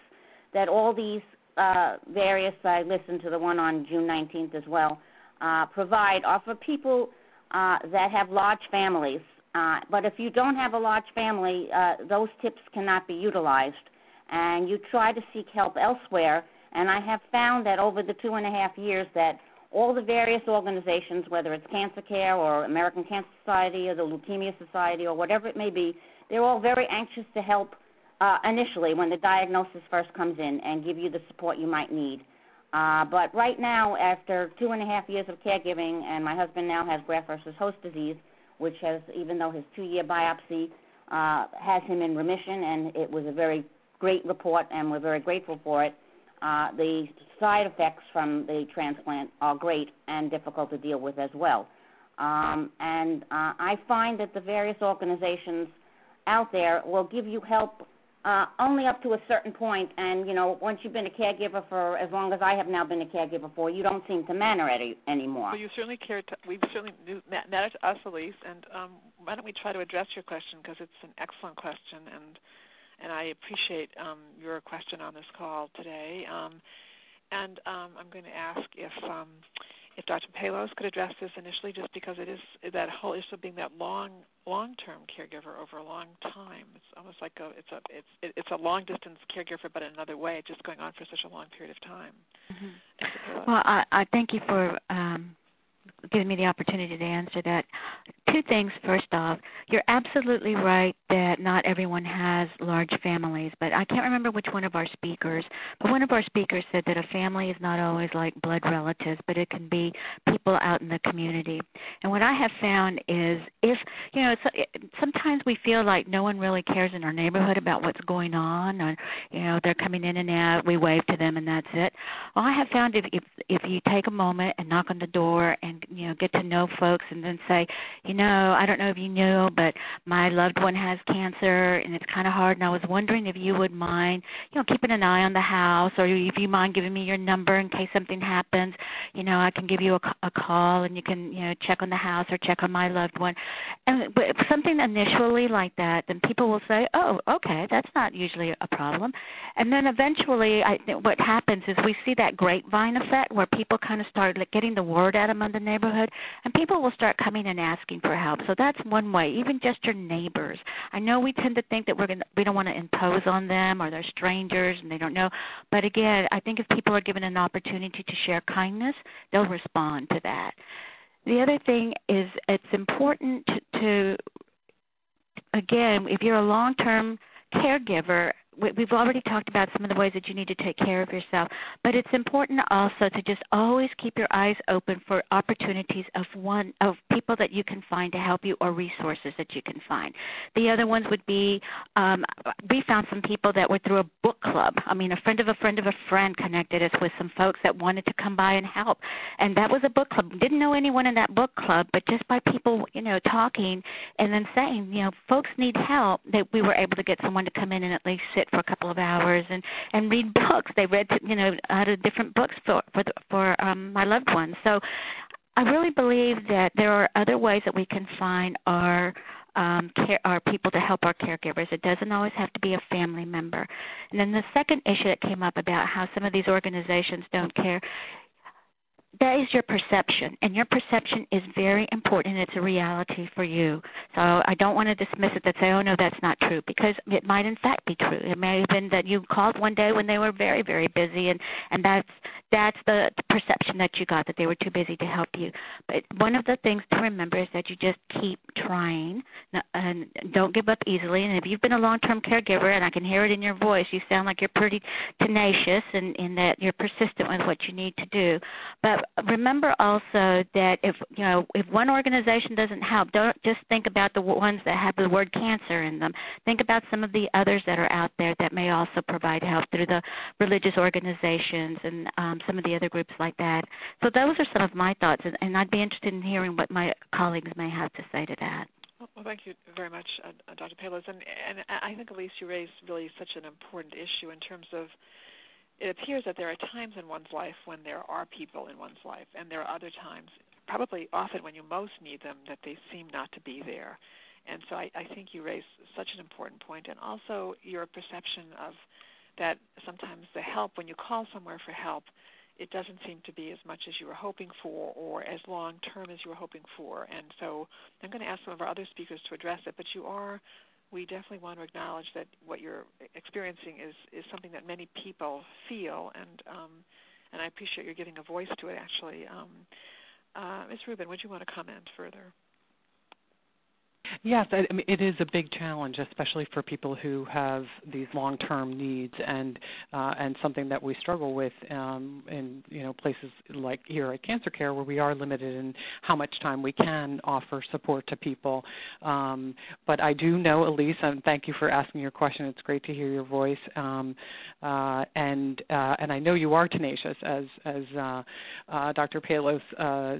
that all these uh, various, I listened to the one on June 19th as well, uh, provide are for people uh, that have large families. Uh, but if you don't have a large family, uh, those tips cannot be utilized. And you try to seek help elsewhere. And I have found that over the two and a half years that all the various organizations, whether it's Cancer Care or American Cancer Society or the Leukemia Society or whatever it may be, they're all very anxious to help uh, initially when the diagnosis first comes in and give you the support you might need. Uh, but right now, after two and a half years of caregiving, and my husband now has graft versus host disease, which has, even though his two-year biopsy uh, has him in remission, and it was a very great report, and we're very grateful for it. Uh, the side effects from the transplant are great and difficult to deal with as well. Um, and uh, I find that the various organizations out there will give you help uh, only up to a certain point. And you know, once you've been a caregiver for as long as I have now been a caregiver for, you don't seem to matter any, anymore. Well, you certainly care. To, we certainly knew, mattered to us, Elise. And um, why don't we try to address your question because it's an excellent question and and I appreciate um, your question on this call today. Um, and um, I'm going to ask if um, if Dr. Palos could address this initially, just because it is that whole issue of being that long long-term caregiver over a long time. It's almost like a it's a it's it's a long-distance caregiver, but in another way, just going on for such a long period of time. Mm-hmm. Well, I, I thank you for um, giving me the opportunity to answer that. Two things. First off, you're absolutely right that not everyone has large families, but I can't remember which one of our speakers, but one of our speakers said that a family is not always like blood relatives, but it can be people out in the community. And what I have found is if, you know, sometimes we feel like no one really cares in our neighborhood about what's going on, or, you know, they're coming in and out, we wave to them and that's it. Well, I have found if, if, if you take a moment and knock on the door and you know get to know folks and then say you know i don't know if you know but my loved one has cancer and it's kind of hard and i was wondering if you would mind you know keeping an eye on the house or if you mind giving me your number in case something happens. You know i can give you a, a call and you can you know check on the house or check on my loved one. And but something initially like that then people will say oh okay that's not usually a problem. And then eventually i what happens is we see that grapevine effect where people kind of start like, getting the word out among the neighborhood, and people will start coming and asking for help. So that's one way, even just your neighbors. I know we tend to think that we're going we don't want to impose on them or they're strangers and they don't know. But again, I think if people are given an opportunity to share kindness, they'll respond to that. The other thing is it's important to, to again, if you're a long-term caregiver, we've already talked about some of the ways that you need to take care of yourself, but it's important also to just always keep your eyes open for opportunities of one of people that you can find to help you or resources that you can find. The other ones would be um, we found some people that were through a book club. I mean, a friend of a friend of a friend connected us with some folks that wanted to come by and help, and that was a book club. Didn't know anyone in that book club, but just by people, you know, talking and then saying, you know, folks need help, that we were able to get someone to come in and at least sit for a couple of hours and and read books. They read you know out of different books for for the, for um, my loved ones. So I really believe that there are other ways that we can find our um, care, our people to help our caregivers. It doesn't always have to be a family member. And then the second issue that came up about how some of these organizations don't care that is your perception, and your perception is very important. It's a reality for you. So I don't want to dismiss it that say, oh no, that's not true, because it might in fact be true. It may have been that you called one day when they were very, very busy, and and that's that's the perception that you got that they were too busy to help you. But one of the things to remember is that you just keep trying and don't give up easily. And if you've been a long-term caregiver, and I can hear it in your voice, you sound like you're pretty tenacious and in that you're persistent with what you need to do. But remember also that if you know if one organization doesn't help, don't just think about the ones that have the word cancer in them. Think about some of the others that are out there that may also provide help through the religious organizations and um, some of the other groups like that. So those are some of my thoughts, and, and I'd be interested in hearing what my colleagues may have to say to that. Well, thank you very much, uh, Dr. Palos. And, and I think, Elise, you raised really such an important issue in terms of it appears that there are times in one's life when there are people in one's life, and there are other times, probably often when you most need them, that they seem not to be there. And so I, I think you raise such an important point, and also your perception of that sometimes the help, when you call somewhere for help, it doesn't seem to be as much as you were hoping for or as long term as you were hoping for. And so I'm going to ask some of our other speakers to address it, but you are, we definitely want to acknowledge that what you're experiencing is, is something that many people feel, and, um, and I appreciate your giving a voice to it, actually. Um, uh, Ms. Rubin, would you want to comment further? Yes, I mean, it is a big challenge, especially for people who have these long-term needs, and uh, and something that we struggle with um, in you know places like here at Cancer Care, where we are limited in how much time we can offer support to people. Um, but I do know, Elise, and thank you for asking your question. It's great to hear your voice, um, uh, and uh, and I know you are tenacious, as as uh, uh, Dr. Palos uh,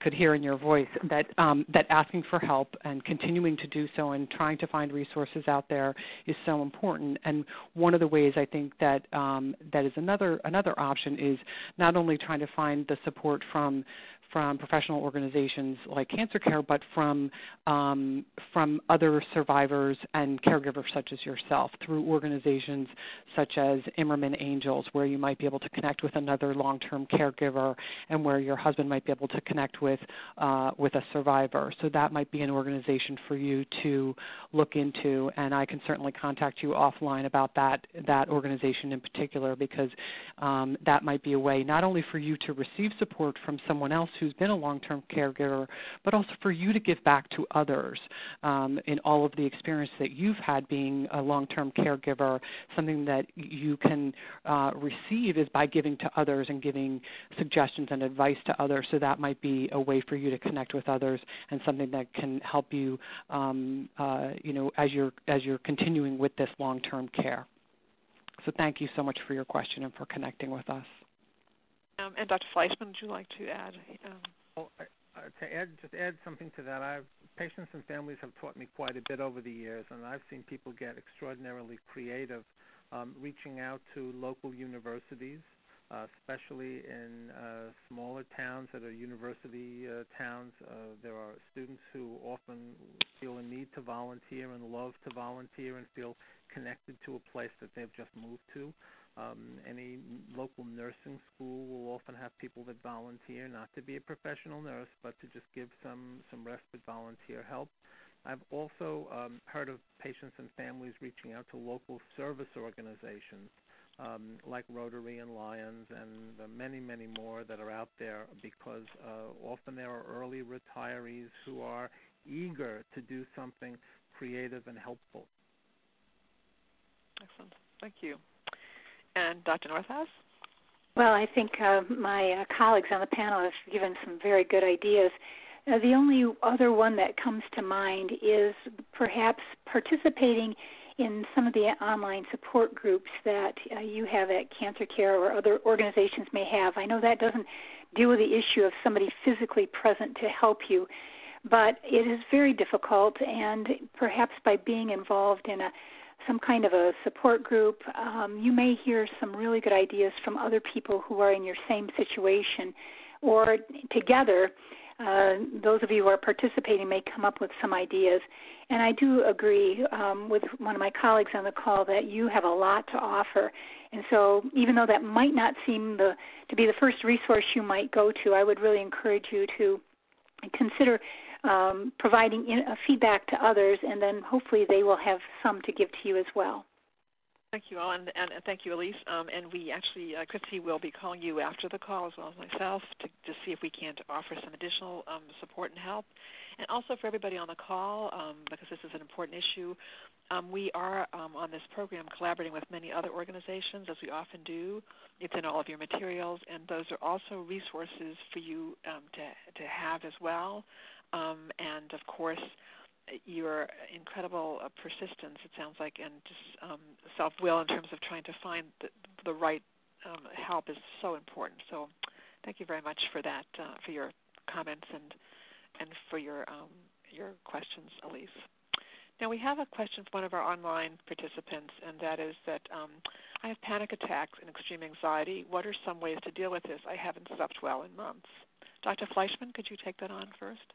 could hear in your voice that um, that asking for help and continuing to do so and trying to find resources out there is so important. And one of the ways I think that um, that is another another option is not only trying to find the support from from professional organizations like Cancer Care, but from um, from other survivors and caregivers such as yourself through organizations such as Imerman Angels, where you might be able to connect with another long-term caregiver, and where your husband might be able to connect with uh, with a survivor. So that might be an organization for you to look into, and I can certainly contact you offline about that that organization in particular because um, that might be a way not only for you to receive support from someone else who who's been a long-term caregiver, but also for you to give back to others um, in all of the experience that you've had being a long-term caregiver. Something that you can uh, receive is by giving to others and giving suggestions and advice to others. So that might be a way for you to connect with others and something that can help you, um, uh, you know, as you're as you're continuing with this long-term care. So thank you so much for your question and for connecting with us. Um, and Dr. Fleishman, would you like to add? Um, well, uh, to add, just add something to that, I've, patients and families have taught me quite a bit over the years, and I've seen people get extraordinarily creative, um, reaching out to local universities, especially in uh, smaller towns that are university uh, towns. Uh, there are students who often feel a need to volunteer and love to volunteer and feel connected to a place that they've just moved to. Um, any local nursing school will often have people that volunteer, not to be a professional nurse, but to just give some, some respite volunteer help. I've also um, heard of patients and families reaching out to local service organizations um, like Rotary and Lions and the many, many more that are out there because uh, often there are early retirees who are eager to do something creative and helpful. Excellent. Thank you. And Dr. Northouse? Well, I think uh, my uh, colleagues on the panel have given some very good ideas. Uh, the only other one that comes to mind is perhaps participating in some of the online support groups that uh, you have at Cancer Care or other organizations may have. I know that doesn't deal with the issue of somebody physically present to help you, but it is very difficult, and perhaps by being involved in a some kind of a support group, um, you may hear some really good ideas from other people who are in your same situation, or together, uh, those of you who are participating may come up with some ideas. And I do agree um, with one of my colleagues on the call that you have a lot to offer. And so even though that might not seem the, to be the first resource you might go to, I would really encourage you to consider um, providing in, uh, feedback to others, and then hopefully they will have some to give to you as well. Thank you all, and, and, and thank you, Elise. Um, and we actually, uh, will be calling you after the call as well as myself to, to see if we can't offer some additional um, support and help. And also for everybody on the call, um, because this is an important issue, um, we are um, on this program collaborating with many other organizations, as we often do. It's in all of your materials, and those are also resources for you um, to, to have as well. Um, and of course, your incredible uh, persistence, it sounds like, and just um, self-will in terms of trying to find the, the right um, help is so important. So thank you very much for that, uh, for your comments and and for your um, your questions, Elise. Now we have a question from one of our online participants, and that is that um, I have panic attacks and extreme anxiety. What are some ways to deal with this? I haven't slept well in months. Dr. Fleishman, could you take that on first?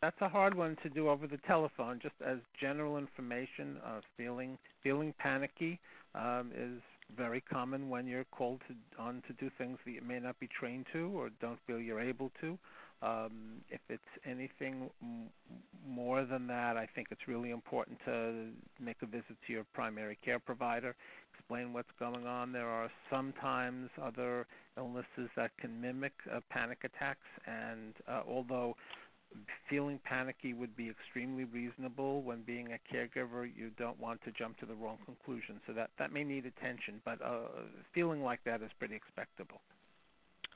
That's a hard one to do over the telephone. Just as general information, uh, feeling feeling panicky um, is very common when you're called to, on to do things that you may not be trained to or don't feel you're able to. Um, if it's anything m- more than that, I think it's really important to make a visit to your primary care provider, explain what's going on. There are sometimes other illnesses that can mimic uh, panic attacks, and uh, although feeling panicky would be extremely reasonable when being a caregiver. You don't want to jump to the wrong conclusion. So that, that may need attention, but uh, feeling like that is pretty expectable.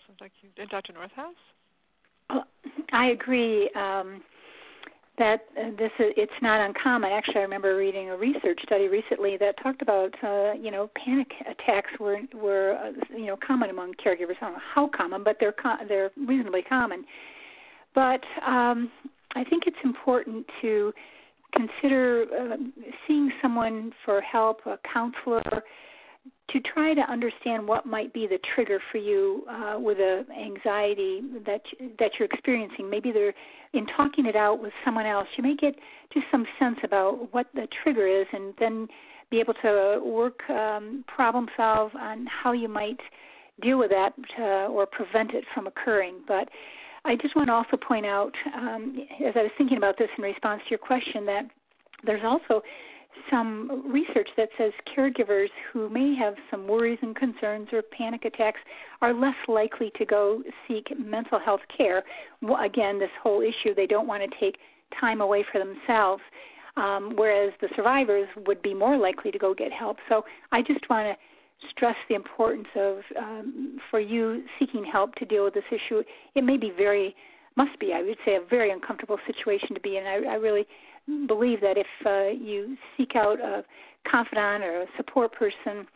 Sounds like you. And Dr. Northouse? I agree um, that uh, this is, it's not uncommon. Actually, I remember reading a research study recently that talked about uh, you know panic attacks were were uh, you know common among caregivers. I don't know how common, but they're co- they're reasonably common. But um, I think it's important to consider uh, seeing someone for help, a counselor, to try to understand what might be the trigger for you uh, with the anxiety that that you're experiencing. Maybe they're in talking it out with someone else. You may get just some sense about what the trigger is, and then be able to work um, problem solve on how you might deal with that uh, or prevent it from occurring. But I just want to also point out, um, as I was thinking about this in response to your question, that there's also some research that says caregivers who may have some worries and concerns or panic attacks are less likely to go seek mental health care. Again, this whole issue, they don't want to take time away for themselves, um, whereas the survivors would be more likely to go get help. So I just want to stress the importance of um, for you seeking help to deal with this issue. It may be very, must be, I would say, a very uncomfortable situation to be in. I, I really believe that if uh, you seek out a confidant or a support person,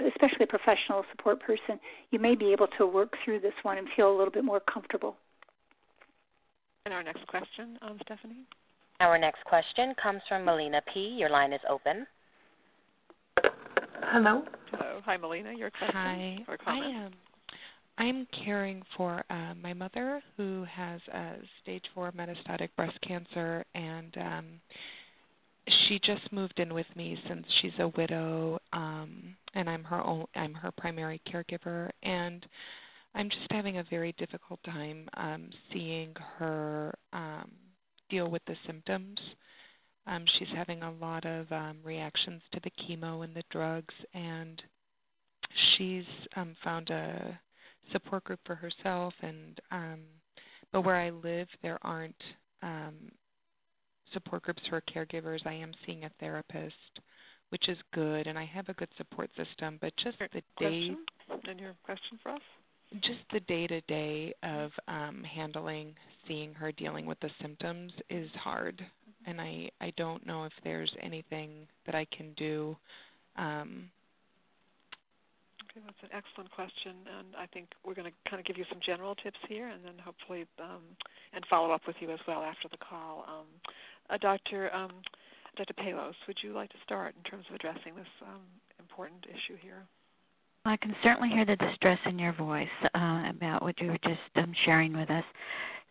especially a professional support person, you may be able to work through this one and feel a little bit more comfortable. And our next question, um, Stephanie? Our next question comes from Melina P. Your line is open. Hello. Hello. Hi, Melina. Your question Hi. or comment? I am. I'm caring for uh, my mother who has uh, stage four metastatic breast cancer, and um, she just moved in with me since she's a widow, um, and I'm her own, I'm her primary caregiver, and I'm just having a very difficult time um, seeing her um, deal with the symptoms. Um, she's having a lot of um, reactions to the chemo and the drugs, and she's um, found a support group for herself. And um, but where I live, there aren't um, support groups for caregivers. I am seeing a therapist, which is good, and I have a good support system. But just the day, and your question for us? just the day to day of um, handling, seeing her dealing with the symptoms is hard and I, I don't know if there's anything that I can do. Um, okay, that's an excellent question, and I think we're going to kind of give you some general tips here, and then hopefully um, and follow up with you as well after the call. Um, uh, Dr. Um, Dr. Palos, would you like to start in terms of addressing this um, important issue here? I can certainly hear the distress in your voice uh, about what you were just um, sharing with us.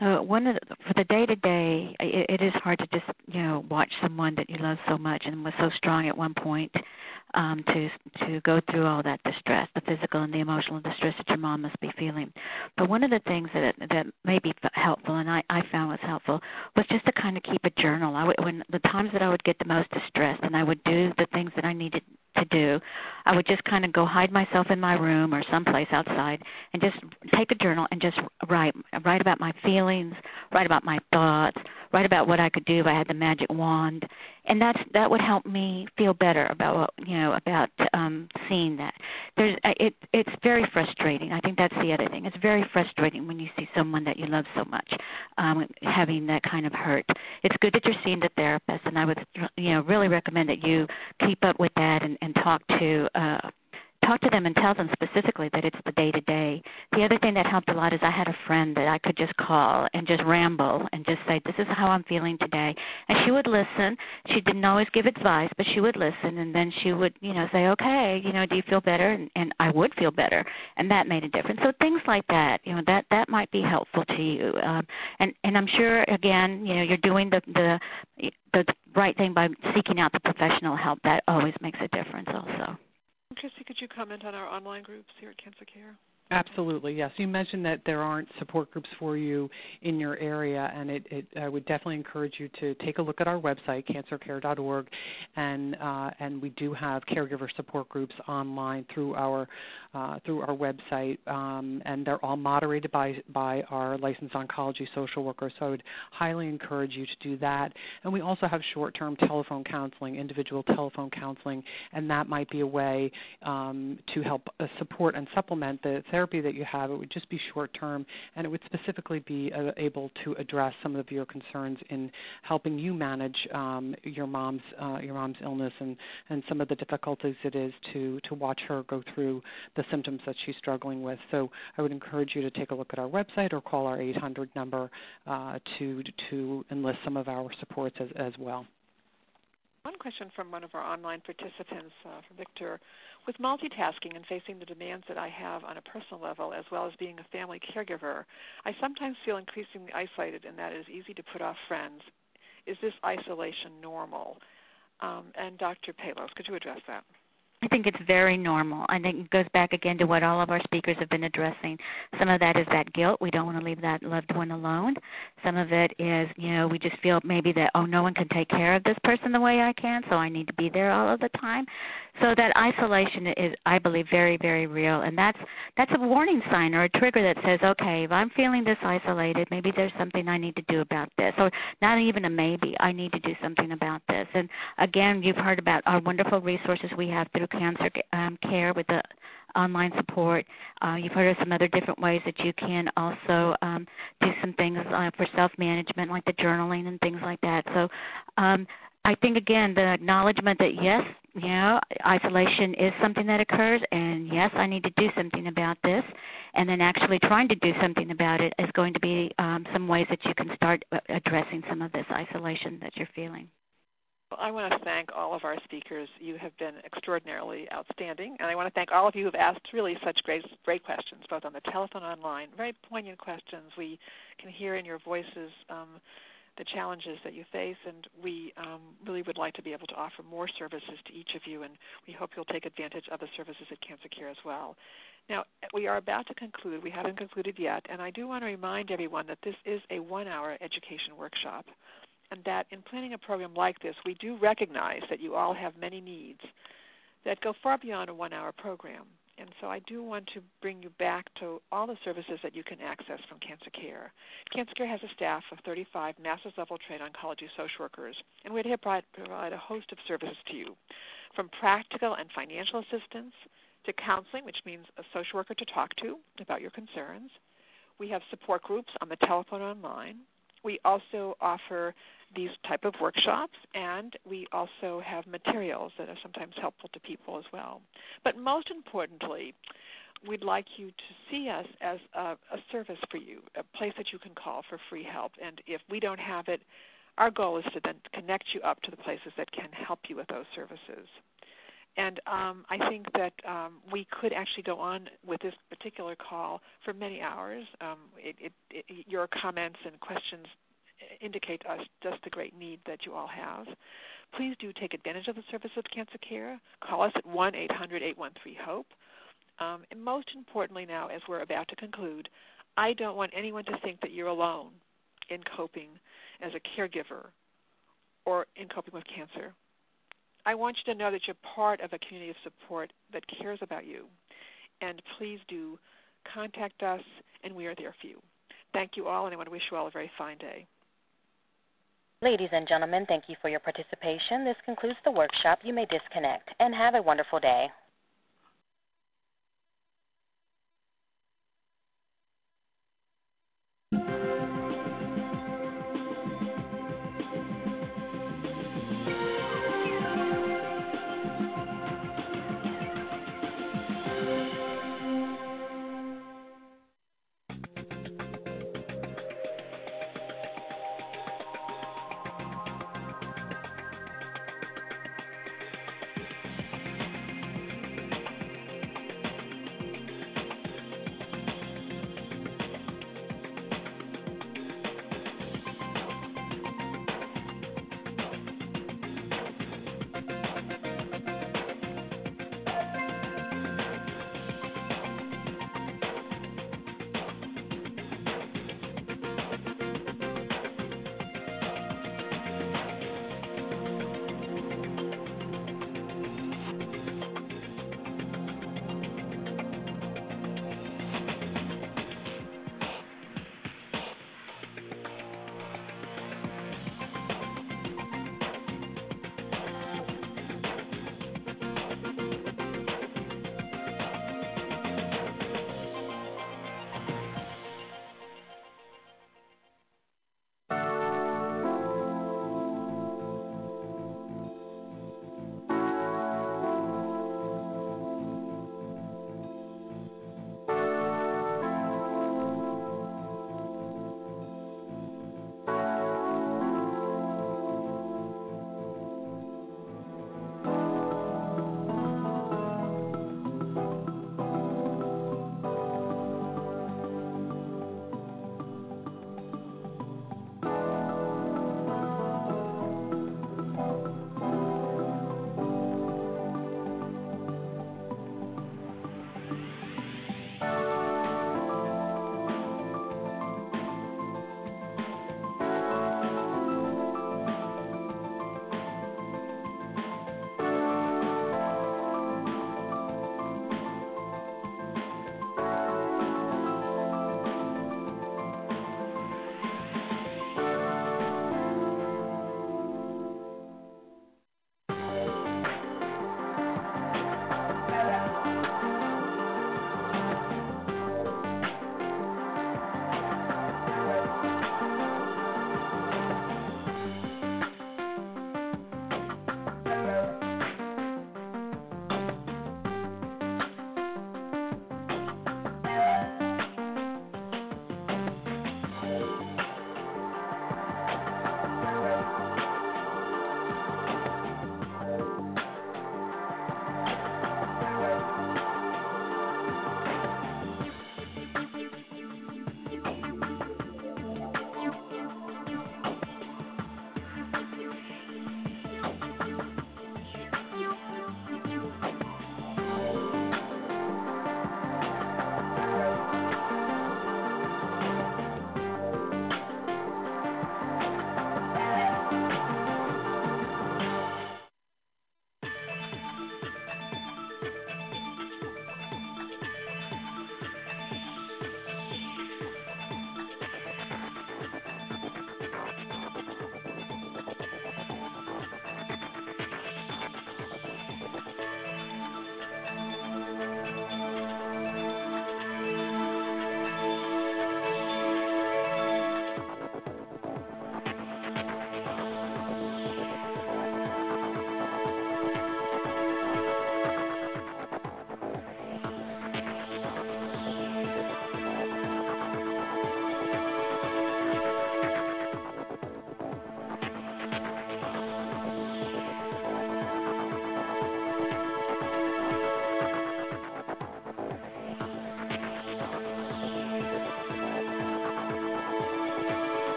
So one of the, for the day to day, it is hard to just you know watch someone that you love so much and was so strong at one point um, to to go through all that distress, the physical and the emotional distress that your mom must be feeling. But one of the things that that may be helpful, and I, I found was helpful, was just to kind of keep a journal. I would, when the times that I would get the most distressed, and I would do the things that I needed to do, I would just kind of go hide myself in my room or someplace outside and just take a journal and just write write about my feelings, write about my thoughts, write about what I could do if I had the magic wand, and that's that would help me feel better about what, you know about um, seeing that. There's uh, it it's very frustrating. I think that's the other thing. It's very frustrating when you see someone that you love so much um, having that kind of hurt. It's good that you're seeing the therapist, and I would you know really recommend that you keep up with that and, and talk to uh, talk to them and tell them specifically that it's the day to day. The other thing that helped a lot is I had a friend that I could just call and just ramble and just say, "This is how I'm feeling today," and she would listen. She didn't always give advice, but she would listen, and then she would, you know, say, "Okay, you know, do you feel better?" And, and I would feel better, and that made a difference. So things like that, you know, that that might be helpful to you. Um, and and I'm sure again, you know, you're doing the the the right thing by seeking out the professional help. That always makes a difference, also. Christy, could you comment on our online groups here at Cancer Care? Absolutely, yes. You mentioned that there aren't support groups for you in your area, and it, it I would definitely encourage you to take a look at our website, cancercare.org, and uh, and we do have caregiver support groups online through our uh, through our website, um, and they're all moderated by by our licensed oncology social workers. So I would highly encourage you to do that. And we also have short-term telephone counseling, individual telephone counseling, and that might be a way um, to help uh, support and supplement the therapy therapy that you have, it would just be short term, and it would specifically be uh, able to address some of your concerns in helping you manage um, your mom's uh, your mom's illness and, and some of the difficulties it is to to watch her go through the symptoms that she's struggling with. So I would encourage you to take a look at our website or call our 800 number uh, to to enlist some of our supports as, as well. Question from one of our online participants, uh, from Victor. With multitasking and facing the demands that I have on a personal level, as well as being a family caregiver, I sometimes feel increasingly isolated and that it is easy to put off friends. Is this isolation normal? Um, and Dr. Palos, could you address that? I think it's very normal. I think it goes back again to what all of our speakers have been addressing. Some of that is that guilt. We don't want to leave that loved one alone. Some of it is, you know, we just feel maybe that, oh, no one can take care of this person the way I can, so I need to be there all of the time. So that isolation is, I believe, very, very real. And that's, that's a warning sign or a trigger that says, okay, if I'm feeling this isolated, maybe there's something I need to do about this. Or not even a maybe, I need to do something about this. And again, you've heard about our wonderful resources we have through cancer um, care with the online support. Uh, you've heard of some other different ways that you can also um, do some things uh, for self-management, like the journaling and things like that. So um, I think, again, the acknowledgement that, yes, you know, isolation is something that occurs, and yes, I need to do something about this, and then actually trying to do something about it is going to be um, some ways that you can start uh, addressing some of this isolation that you're feeling. Well, I want to thank all of our speakers. You have been extraordinarily outstanding, and I want to thank all of you who have asked really such great, great questions, both on the telephone and online. Very poignant questions. We can hear in your voices um, the challenges that you face, and we um, really would like to be able to offer more services to each of you, and we hope you'll take advantage of the services at Cancer Care as well. Now, we are about to conclude. We haven't concluded yet, and I do want to remind everyone that this is a one-hour education workshop and that in planning a program like this, we do recognize that you all have many needs that go far beyond a one-hour program. And so I do want to bring you back to all the services that you can access from Cancer Care. Cancer Care has a staff of 35 master's level trained oncology social workers, and to provide, provide a host of services to you, from practical and financial assistance to counseling, which means a social worker to talk to about your concerns. We have support groups on the telephone online. We also offer these type of workshops, and we also have materials that are sometimes helpful to people as well. But most importantly, we'd like you to see us as a, a, service for you, a place that you can call for free help. And if we don't have it, our goal is to then connect you up to the places that can help you with those services. And um, I think that um, we could actually go on with this particular call for many hours. Um, it, it, it, your comments and questions indicate to us just the great need that you all have. Please do take advantage of the service of Cancer Care. Call us at 1-800-813-HOPE. Um, and most importantly now, as we're about to conclude, I don't want anyone to think that you're alone in coping as a caregiver or in coping with cancer. I want you to know that you're part of a community of support that cares about you. And please do contact us, and we are there for you. Thank you all, and I want to wish you all a very fine day. Ladies and gentlemen, thank you for your participation. This concludes the workshop. You may disconnect and have a wonderful day.